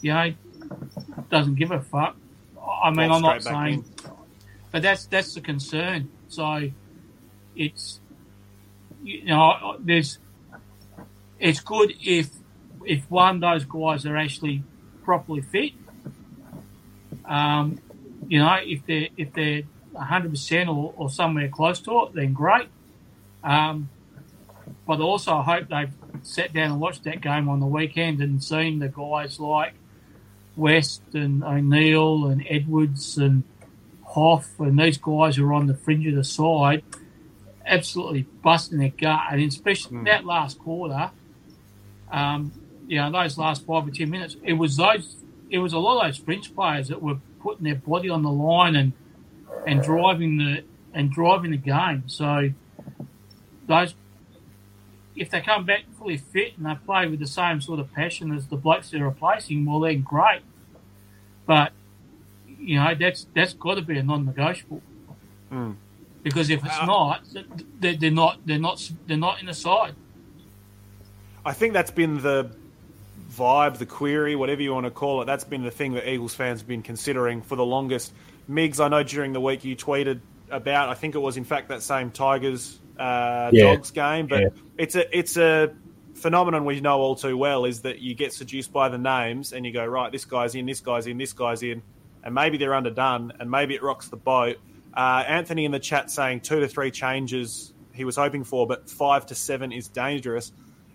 you know, doesn't give a fuck. I mean, I'm not saying, but that's that's the concern. So it's you know there's it's good if if one of those guys are actually properly fit. Um, you know, if they're if they're 100 percent or or somewhere close to it, then great. Um, but also, I hope they've sat down and watched that game on the weekend and seen the guys like West and O'Neill and Edwards and Hough and these guys who are on the fringe of the side, absolutely busting their gut, and especially that last quarter. Um, you know, those last five or ten minutes, it was those, it was a lot of those fringe players that were putting their body on the line and and driving the and driving the game. So those, if they come back fully fit and they play with the same sort of passion as the blokes they're replacing, well, then great. But you know, that's that's got to be a non-negotiable. Mm. Because if it's Uh, not, they're, they're not they're not they're not in the side. I think that's been the vibe, the query, whatever you want to call it. That's been the thing that Eagles fans have been considering for the longest. Migs, I know during the week you tweeted about. I think it was in fact that same Tigers uh, Yeah. Dogs game, but Yeah. it's a it's a phenomenon we know all too well. Is that you get seduced by the names and you go right, this guy's in, this guy's in, this guy's in, and maybe they're underdone, and maybe it rocks the boat. Uh, Anthony in the chat saying two to three changes he was hoping for, but five to seven is dangerous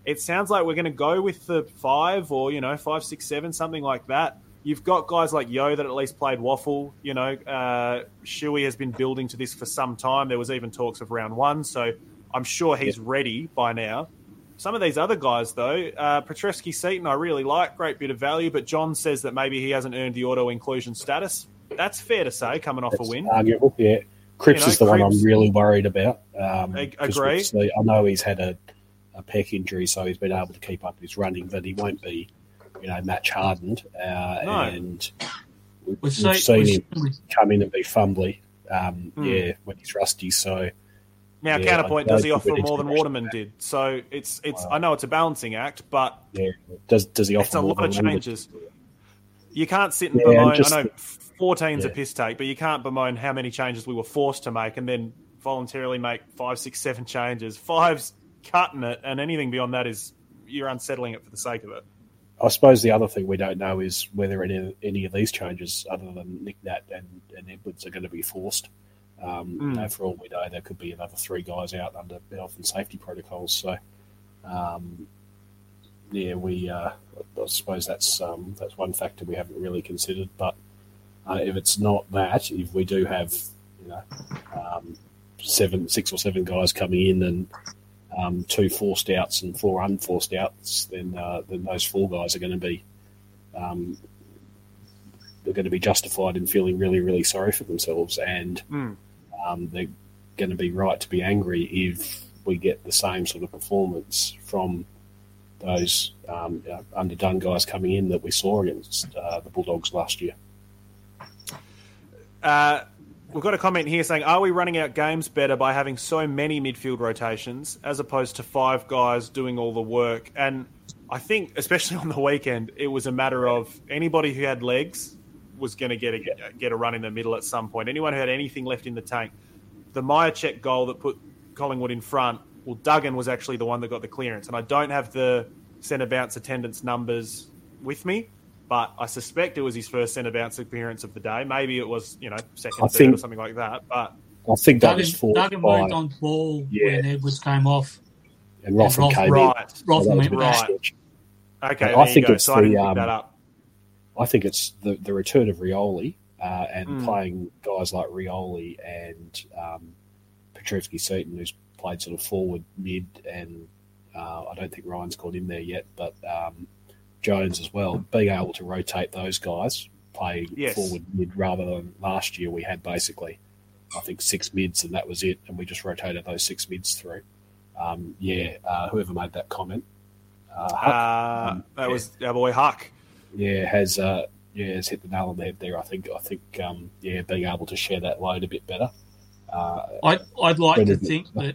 it sounds like we're going to go with the five or you know five six seven something like that you've got guys like Yeo that at least played WAFL you know uh shuey has been building to this for some time there was even talks of round one so i'm sure he's ready by now some of these other guys though uh Petrevski-Seaton i really like great bit of value but john says that maybe he hasn't earned the auto inclusion status that's fair to say coming off That's a win arguable. Yeah, Cripps You know, is the one I'm really worried about. Um, agree. I know he's had a, a pec injury, so he's been able to keep up his running, but he won't be, you know, match hardened. Uh, No. And we- We've seen- him come in and be fumbly. Um, Hmm. Yeah, when he's rusty. So Now, Yeah, counterpoint, does he offer more than Waterman did? So it's it's. I know it's a balancing act, but yeah, does does he offer it's a more lot of changes. You can't sit and Yeah, and bemoan. just- I know 14's a piss take, but you can't bemoan how many changes we were forced to make and then voluntarily make five, six, seven changes. Five's cutting it, and anything beyond that is you're unsettling it for the sake of it. I suppose the other thing we don't know is whether any, any of these changes, other than Nick Nat and, and Edwards, are going to be forced. Um, Mm. you know, for all we know, there could be another three guys out under health and safety protocols. So, um, yeah, we. Uh, I suppose that's um, that's one factor we haven't really considered. But uh, if it's not that, if we do have, you know, um, seven, six or seven guys coming in and um, two forced outs and four unforced outs, then uh, then those four guys are going to be um, they're going to be justified in feeling really, really sorry for themselves, and Mm. um, they're going to be right to be angry if we get the same sort of performance from those um, uh, underdone guys coming in that we saw against uh, the Bulldogs last year. Uh, we've got a comment here saying, "Are we running out games better by having so many midfield rotations as opposed to five guys doing all the work?" And I think, especially on the weekend, it was a matter of anybody who had legs was going to get a get a run in the middle at some point. Anyone who had anything left in the tank, the Mihocek goal that put Collingwood in front. Well, Duggan was actually the one that got the clearance, and I don't have the centre bounce attendance numbers with me, but I suspect it was his first centre bounce appearance of the day. Maybe it was, you know, second, I third, think- or something like that. But I think that Duggan, was forced Duggan by moved on ball Yeah. when Edwards came off. and Rothman Roth- came in. right, So Rothman went a back. stretch. okay, I there you think go. it's So I didn't the, pick um, that up. I think it's the, the return of Rioli uh, and Mm. playing guys like Rioli and um, Petrevski-Seaton, who's played sort of forward mid, and uh, I don't think Ryan's got in there yet, but um, Jones as well. Being able to rotate those guys, play Yes. forward mid rather than last year we had basically, I think six mids and that was it, and we just rotated those six mids through. Um, yeah, uh, whoever made that comment, uh, Huck, Uh, um, that was our boy Huck. yeah, has uh, yeah has hit the nail on the head there. I think I think um, yeah, being able to share that load a bit better. Uh, I'd, I'd like to Brendan- think that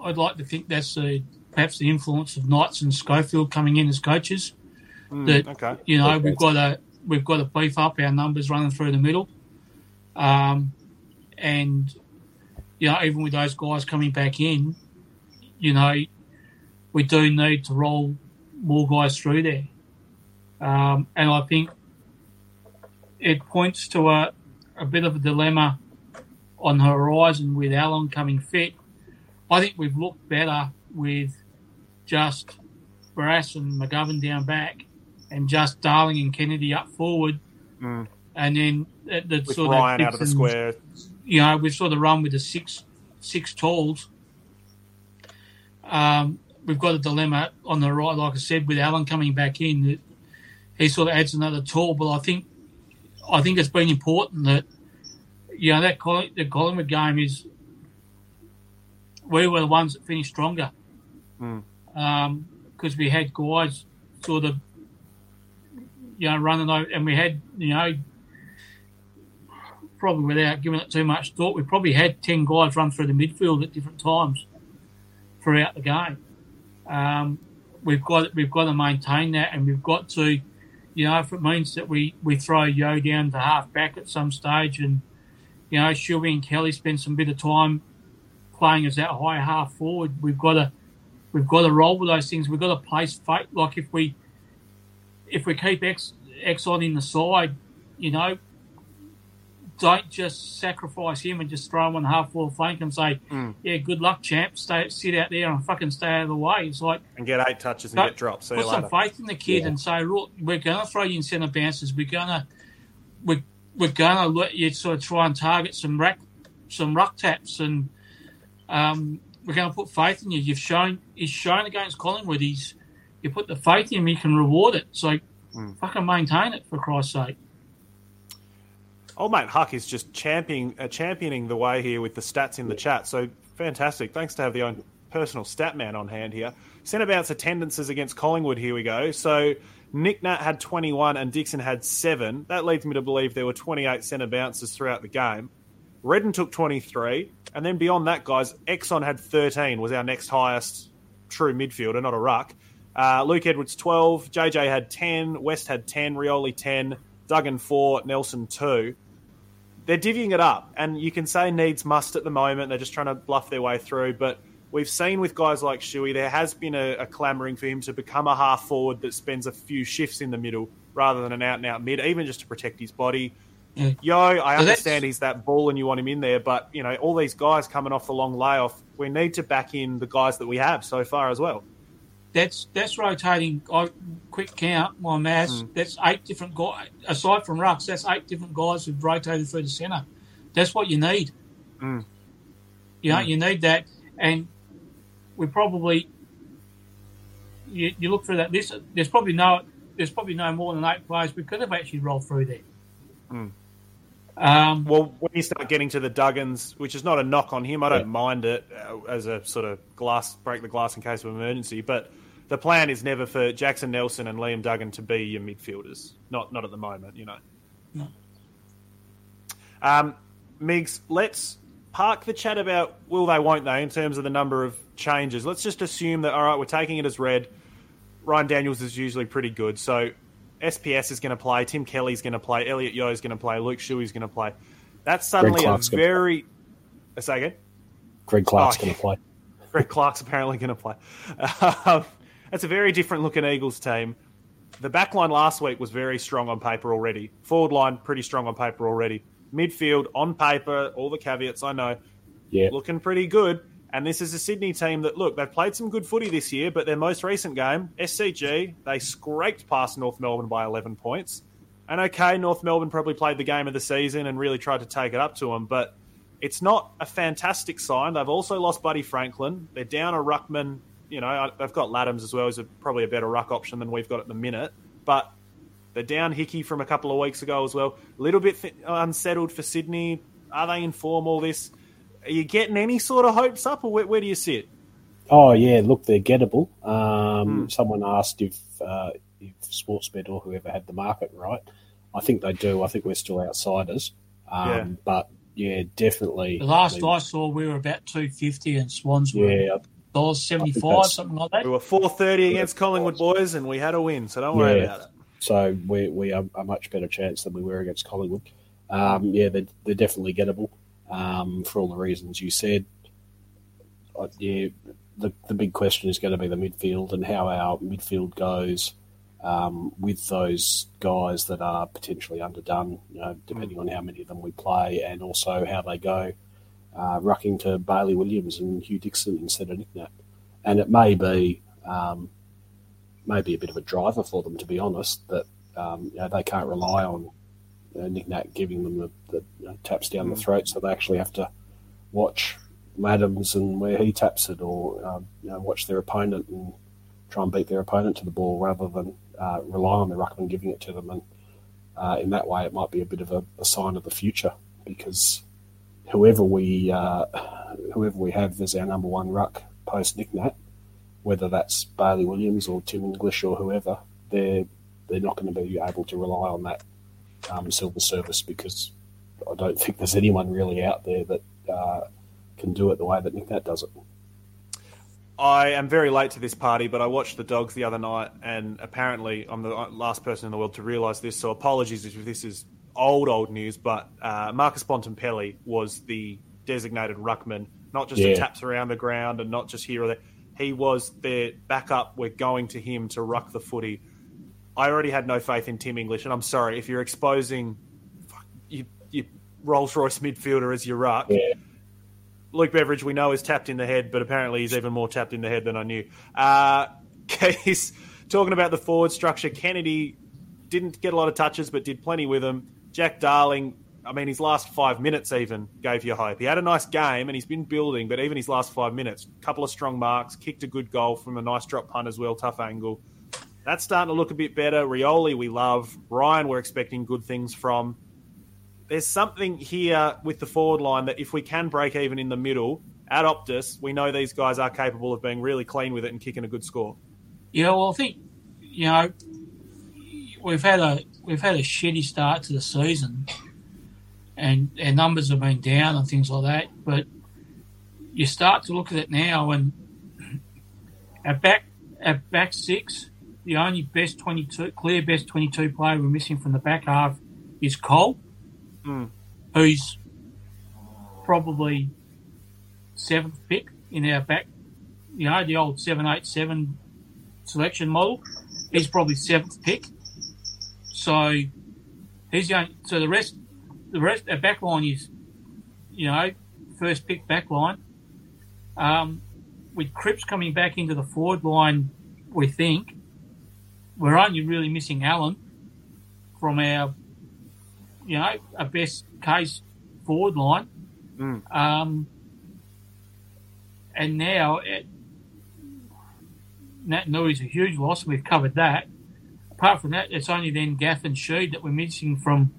I'd like to think that's the perhaps the influence of Knights and Schofield coming in as coaches. Mm, that okay. you know Okay. we've got to we've got to beef up our numbers running through the middle, um, and you know even with those guys coming back in, you know we do need to roll more guys through there, um, and I think it points to a, a bit of a dilemma on the horizon with Allen coming fit. I think we've looked better with just Barrass and McGovern down back and just Darling and Kennedy up forward. Mm. And then the, the With sort Ryan of out of the square. You know, we saw the run with the six six talls. Um, we've got a dilemma on the right, like I said, with Allen coming back in. That he sort of adds another tall, but I think I think it's been important that you know that Coll- the Collingwood game is we were the ones that finished stronger Mm. because we had guys sort of you know running over, and we had you know probably without giving it too much thought, we probably had ten guys run through the midfield at different times throughout the game. Um, we've got we've got to maintain that, and we've got to, you know, if it means that we we throw Yeo down to half back at some stage, and you know, Shelby and Kelly spend some bit of time playing as that high half forward, we've got to we've got to roll with those things. We've got to place fate. Like if we if we keep X Exxon in the side, you know, don't just sacrifice him and just throw him on half forward flank and say, Mm. "Yeah, good luck, champ. Stay, sit out there and fucking stay out of the way." It's like And get eight touches and get dropped. See put some faith in the kid Yeah. and say, "Look, we're going to throw you in centre bounces. We're going to we're, we're going to let you sort of try and target some rack some ruck taps and um, we're going to put faith in you. You've shown he's shown against Collingwood. He's you put the faith in he can reward it. So Mm. fucking maintain it for Christ's sake. Old mate Huck is just championing uh, championing the way here with the stats in the chat. So fantastic! Thanks to have the own personal stat man on hand here. Centre bounce attendances against Collingwood. Here we go. So Nick Nat had 21 and Dixon had seven. That leads me to believe there were 28 centre bounces throughout the game. Redden took 23, and then beyond that, guys, Exxon had 13. Was our next highest true midfielder, not a ruck. Uh, Luke Edwards 12, JJ had 10, West had 10, Rioli 10, Duggan 4, Nelson 2 they're divvying it up, and you can say needs must at the moment. They're just trying to bluff their way through. But we've seen with guys like Shuey, there has been a, a clamouring for him to become a half forward that spends a few shifts in the middle rather than an out and out mid, even just to protect his body. Yeah. Yeo, I So that's- understand he's that ball and you want him in there, but you know all these guys coming off the long layoff, we need to back in the guys that we have so far as well. That's that's rotating. I quick count my maths. Hmm. That's eight different guys. Aside from rucks, that's eight different guys who've rotated through the centre. That's what you need. Mm. You know, Mm. you need that, and we probably you, you look through that list. There's probably no there's probably no more than eight players we could have actually rolled through there. Mm. Um, well, when you start getting to the Duggins, which is not a knock on him, I don't yeah. mind it uh, as a sort of glass break the glass in case of emergency. But the plan is never for Jackson Nelson and Liam Duggan to be your midfielders. Not not at the moment, you know. No. Um, Migs, let's park the chat about will they, won't they, in terms of the number of changes. Let's just assume that all right, we're taking it as read. Ryan Daniels is usually pretty good, so SPS is going to play, Tim Kelly's going to play, Elliot Yeo is going to play, Luke Shuey's going to play. That's suddenly a very. A second. Greg Clark's oh, going to play. Greg Clark's apparently going to play. Um, that's a very different looking Eagles team. The back line last week was very strong on paper already. Forward line, pretty strong on paper already. Midfield, on paper, all the caveats I know, yeah. looking pretty good. And this is a Sydney team that, look, they've played some good footy this year, but their most recent game, SCG, they scraped past North Melbourne by 11 points. And okay, North Melbourne probably played the game of the season and really tried to take it up to them, but it's not a fantastic sign. They've also lost Buddy Franklin. They're down a ruckman. You know, they've got Ladhams as well, who's a, probably a better ruck option than we've got at the minute. But they're down Hickey from a couple of weeks ago as well. A little bit th- unsettled for Sydney. Are they in form, all this? Are you getting any sort of hopes up, or where, where do you sit? Oh yeah, look, they're gettable. Um, mm. Someone asked if uh, if Sportsbet or whoever had the market right. I think they do. I think we're still outsiders. Um, yeah. But yeah, definitely. The last I saw, we were about two fifty, and Swans were yeah, dollars seventy five, something like that. We were four thirty against Collingwood boys, and we had a win. So don't worry yeah. about it. So we we are a much better chance than we were against Collingwood. Um, yeah, they're, they're definitely gettable um, for all the reasons you said. Uh, yeah, the, the big question is going to be the midfield and how our midfield goes um, with those guys that are potentially underdone, you know, depending on how many of them we play, and also how they go uh, rucking to Bailey Williams and Hugh Dixon instead of Nick Nat. And it may be um, maybe a bit of a driver for them, to be honest, that um, you know, they can't rely on uh, Nick Nat giving them the, the you know, taps down the mm. throat, so they actually have to watch Ladhams and where he taps it, or um, you know, watch their opponent and try and beat their opponent to the ball rather than uh, rely on the ruckman giving it to them. And uh, in that way, it might be a bit of a, a sign of the future because whoever we uh, whoever we have as our number one ruck post Nick Nat, whether that's Bailey Williams or Tim English or whoever, they're they're not going to be able to rely on that um, silver service because I don't think there's anyone really out there that uh, can do it the way that Nick Nat does it. I am very late to this party, but I watched the dogs the other night, and apparently I'm the last person in the world to realise this. So apologies if this is old, old news. But uh, Marcus Bontempelli was the designated ruckman, not just yeah. taps around the ground and not just here or there. He was their backup. We're going to him to ruck the footy I already had no faith in Tim English, and I'm sorry if you're exposing you, you Rolls Royce midfielder as your ruck. Yeah. Luke Beveridge, we know, is tapped in the head, but apparently he's even more tapped in the head than I knew. Uh, Case, talking about the forward structure, Kennedy didn't get a lot of touches, but did plenty with him. Jack Darling, I mean, his last five minutes even gave you hope. He had a nice game and he's been building, but even his last five minutes, a couple of strong marks, kicked a good goal from a nice drop punt as well, tough angle. That's starting to look a bit better. Rioli, we love. Ryan, we're expecting good things from. There's something here with the forward line that if we can break even in the middle at Optus, we know these guys are capable of being really clean with it and kicking a good score. Yeah, well, I think you know we've had a we've had a shitty start to the season, and our numbers have been down and things like that. But you start to look at it now, and our back our back six the only best 22, clear best 22 player we're missing from the back half is Cole, mm. who's probably seventh pick in our back. You know, the old 787 selection model. He's probably seventh pick. So he's going. So the rest, the rest, our back line is, you know, first pick back line. Um, with Cripps coming back into the forward line, we think we're only really missing Allen from our, you know, our best case forward line. Mm. Um, and now it, Naitanui's a huge loss. We've covered that. Apart from that, it's only then Gaff and Sheed that we're missing from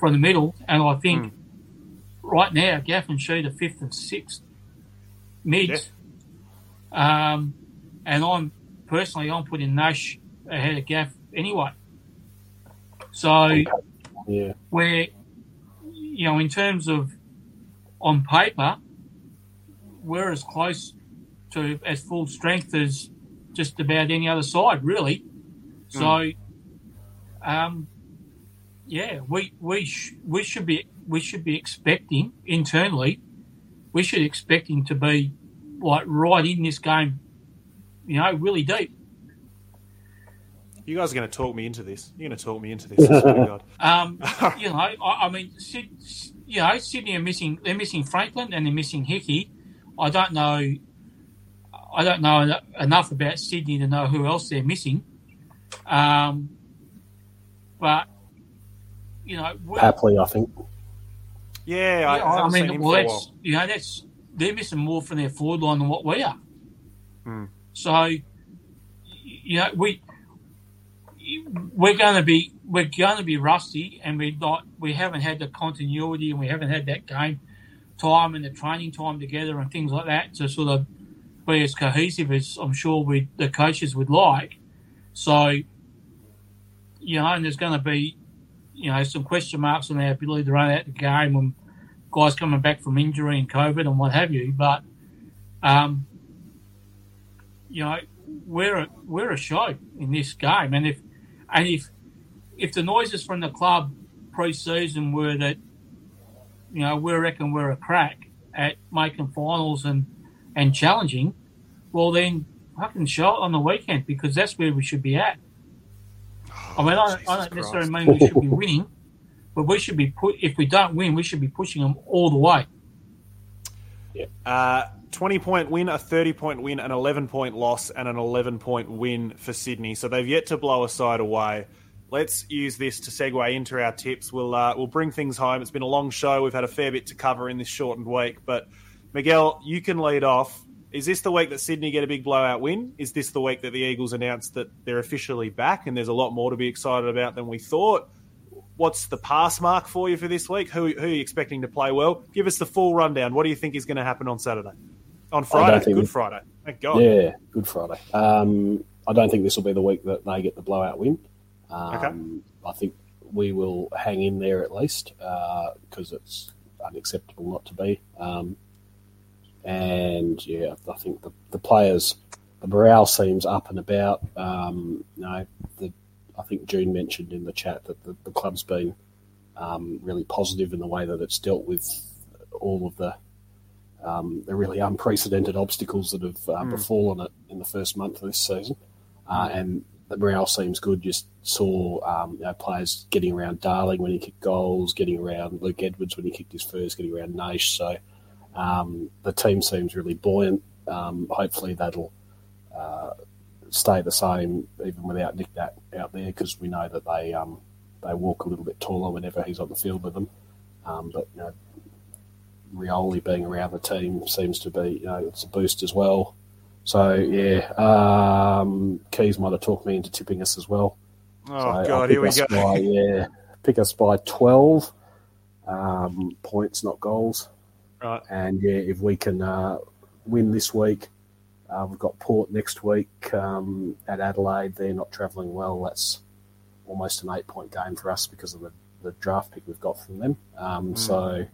from the middle, and I think right now Gaff and Sheed are fifth and sixth mids. Um, and I'm personally I'm putting Naish ahead of Gaff anyway. So Yeah. where you know in terms of on paper we're as close to as full strength as just about any other side really so um yeah we we sh- we should be we should be expecting internally we should expect him to be like right in this game you know really deep You guys are going to talk me into this. You're going to talk me into this. I swear to God. Um, you know, I, I mean, you know, Sydney are missing. They're missing Franklin and they're missing Hickey. I don't know. I don't know enough about Sydney to know who else they're missing. Um, but you know, Happily, I think. Yeah, I, Yeah, I I, mean, well, that's you know, that's they're missing more from their forward line than what we are. Hmm. So, you know, we we're going to be we're going to be rusty, and we not we haven't had the continuity, and we haven't had that game time and the training time together, and things like that to sort of be as cohesive as I'm sure we the coaches would like. So, you know, and there's going to be you know some question marks on our ability to run out the game when guys coming back from injury and COVID and what have you. But um, you know, we're a, we're a show in this game, and if and if if the noises from the club pre-season were that you know we reckon we're a crack at making finals and and challenging, well then fucking show it on the weekend because that's where we should be at. I mean, I, don't- I don't necessarily mean we should be winning, but we should be put. If we don't win, we should be pushing them all the way. Uh, 20 point win, a 30 point win, an 11 point loss, and an 11 point win for Sydney. So they've yet to blow a side away. Let's use this to segue into our tips. We'll uh, we'll bring things home. It's been a long show. We've had a fair bit to cover in this shortened week. But Miguel, you can lead off. Is this the week that Sydney get a big blowout win? Is this the week that the Eagles announced that they're officially back and there's a lot more to be excited about than we thought? What's the pass mark for you for this week? Who, who are you expecting to play well? Give us the full rundown. What do you think is going to happen on Saturday? On Friday? Good we- Friday. Thank God. Yeah, Good Friday. Um, I don't think this will be the week that they get the blowout win. Um, I think we will hang in there at least because it's unacceptable not to be. Um, and yeah, I think the, the players, the morale seems up and about. Um, you know, the, I think June mentioned in the chat that the, the club's been um, really positive in the way that it's dealt with all of the um, the really unprecedented obstacles that have uh, befallen it in the first month of this season. Uh, and the morale seems good. Just saw um, you know, players getting around Darling when he kicked goals, getting around Luke Edwards when he kicked his first, getting around Naish. So um, the team seems really buoyant. Um, hopefully that'll uh, stay the same even without Nick that out there because we know that they um, they walk a little bit taller whenever he's on the field with them. Um, but you know, Rioli being around the team seems to be, you know, it's a boost as well. So yeah, um, Keys might have talked me into tipping us as well. Oh, So God, here we go. By, yeah, pick us by twelve um, points, not goals. Right. And yeah, if we can uh, win this week, uh, we've got Port next week um, at Adelaide. They're not travelling well. That's almost an eight-point game for us because of the, the draft pick we've got from them. Um, So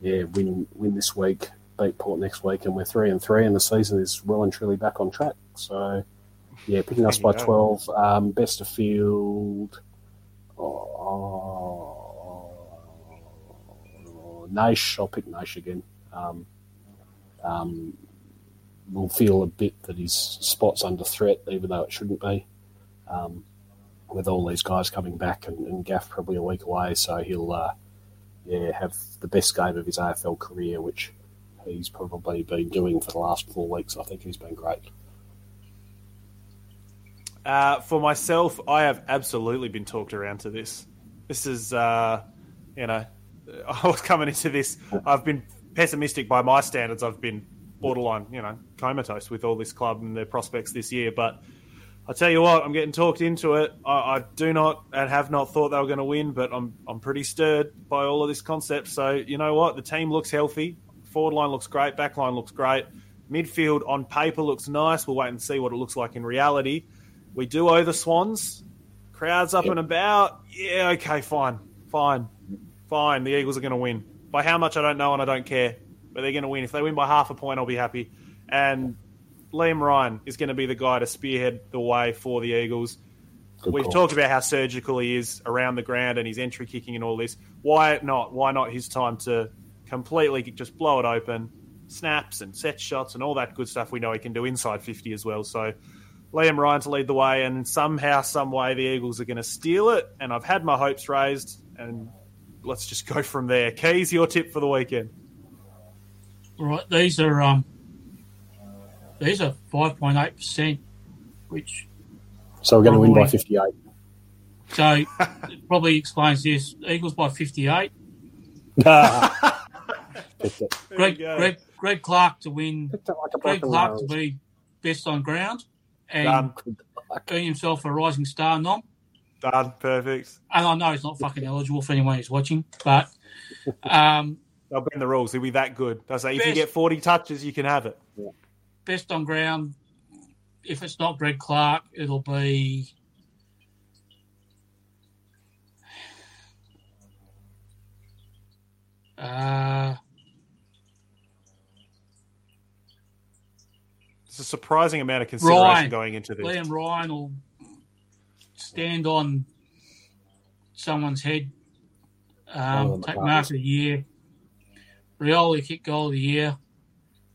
yeah, win win this week, beat Port next week, and we're three and three, and the season is well and truly back on track. So yeah, picking us by go. twelve. Um, best of field. Oh, Naish, I'll pick Naish again. Um, um, will feel a bit that his spot's under threat, even though it shouldn't be. Um, with all these guys coming back and, and Gaff probably a week away, so he'll uh, yeah have the best game of his AFL career, which he's probably been doing for the last four weeks. I think he's been great. Uh, for myself, I have absolutely been talked around to this. This is, uh, you know, I was coming into this. I've been pessimistic by my standards. I've been borderline, you know, comatose with all this club and their prospects this year. But I tell you what, I'm getting talked into it. I, I do not and have not thought they were going to win, but I'm I'm pretty stirred by all of this concept. So you know what, the team looks healthy. Forward line looks great. Back line looks great. Midfield on paper looks nice. We'll wait and see what it looks like in reality. We do owe the Swans. Crowds up and about. Yeah, okay, fine, fine, fine. The Eagles are going to win. By how much I don't know and I don't care, but they're going to win. If they win by half a point, I'll be happy. And Liam Ryan is going to be the guy to spearhead the way for the Eagles. Good We've call. talked about how surgical he is around the ground and his entry kicking and all this. Why not? Why not his time to completely just blow it open, snaps and set shots and all that good stuff we know he can do inside 50 as well. So Liam Ryan to lead the way, and somehow, some way, the Eagles are going to steal it. And I've had my hopes raised, and let's just go from there. Keys, your tip for the weekend? Right, these are um, these are five point eight percent, which So we're going to win by 58. so it probably explains this. Eagles by fifty eight. Picked it. Greg, you. Greg Greg Clark to win. Picked it like Greg Clark to be best on ground and Done. earn himself a Rising Star nom. Done. Perfect. And I know he's not fucking eligible for anyone who's watching, but um, They'll bend the rules. He'll be that good. They'll say if you get 40 touches, you can have it. best on ground. If it's not Greg Clark, it'll be. Uh, It's a surprising amount of consideration Ryan. going into this. Liam Ryan will stand on someone's head, um, the take Bucks. mark of the year. Rioli kick goal of the year.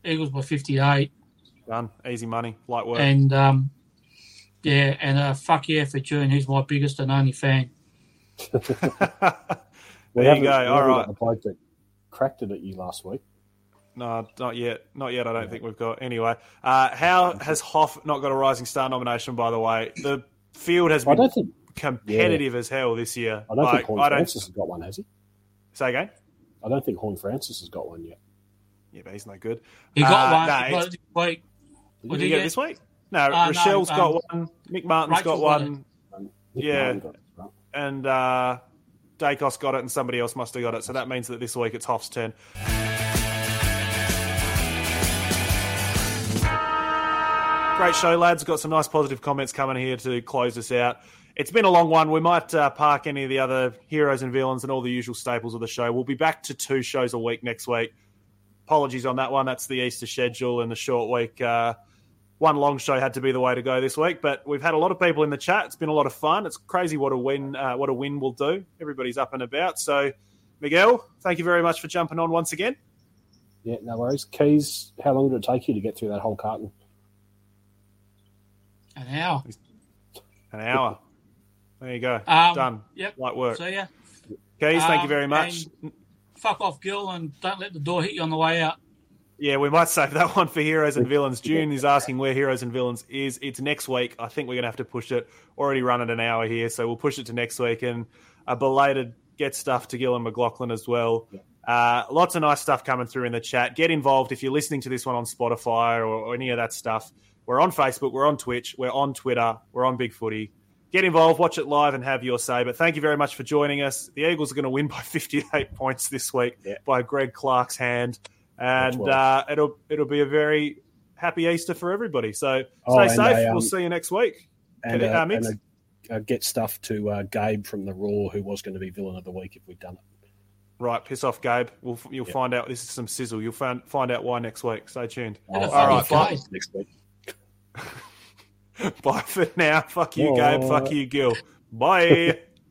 Eagles by 58. Done. Easy money. Light work. And um, yeah, and uh, fuck yeah for June, who's my biggest and only fan. We There you haven't- go. we haven't All got right. The bloke that cracked it at you last week. No, not yet. Not yet. I don't think we've got. Anyway, uh, how has Hough not got a Rising Star nomination? By the way, the field has I been don't think. competitive as hell this year. I don't Like, think Horn I don't Francis has got one, has he? say again. I don't think Horn Francis has got one yet. Yeah, but he's no good. He got Uh, one no, he got it's- it this week. Did What you did get he this week? No, Uh, no, Rochelle's um, got one. Mick Martin's got Rachel's got one, Um, Nick Yeah. Martin got it, right? and uh, Daicos got it, and somebody else must have got it. So that means that this week it's Hough's turn. Great show, lads. Got some nice positive comments coming here to close us out. It's been a long one. We might uh, park any of the other heroes and villains and all the usual staples of the show. We'll be back to two shows a week next week. Apologies on that one. That's the Easter schedule and the short week. Uh, one long show had to be the way to go this week, but we've had a lot of people in the chat. It's been a lot of fun. It's crazy what a win uh, what a win will do. Everybody's up and about. So, Miguel, thank you very much for jumping on once again. Yeah, no worries. Keys, how long did it take you to get through that whole carton? An hour. An hour. There you go. Um, Done. Yep. Light work. So yeah, Keys, thank you um, very much. fuck off, Gil, and don't let the door hit you on the way out. Yeah, we might save that one for Heroes and Villains. June is asking where Heroes and Villains is. It's next week. I think we're going to have to push it. Already running an hour here, so we'll push it to next week. And a belated get stuff to Gil and McLaughlin as well. Uh, lots of nice stuff coming through in the chat. Get involved if you're listening to this one on Spotify or, or any of that stuff. We're on Facebook, we're on Twitch, we're on Twitter, we're on Big Footy. Get involved, watch it live, and have your say. But thank you very much for joining us. The Eagles are going to win by 58 points this week Yeah. by Greg Clark's hand, and well. uh, it'll it'll be a very happy Easter for everybody. So stay Oh, safe. um, we'll see you next week. And, Okay, uh, and a, a get stuff to uh, Gabe from the Raw, who was going to be villain of the week if we'd done it. Right, piss off, Gabe. We'll, you'll find out. This is some sizzle. You'll find find out why next week. Stay tuned. I'll- All right, bye. next week. Bye for now. Fuck you, Gabe. Fuck you, Gil. Bye.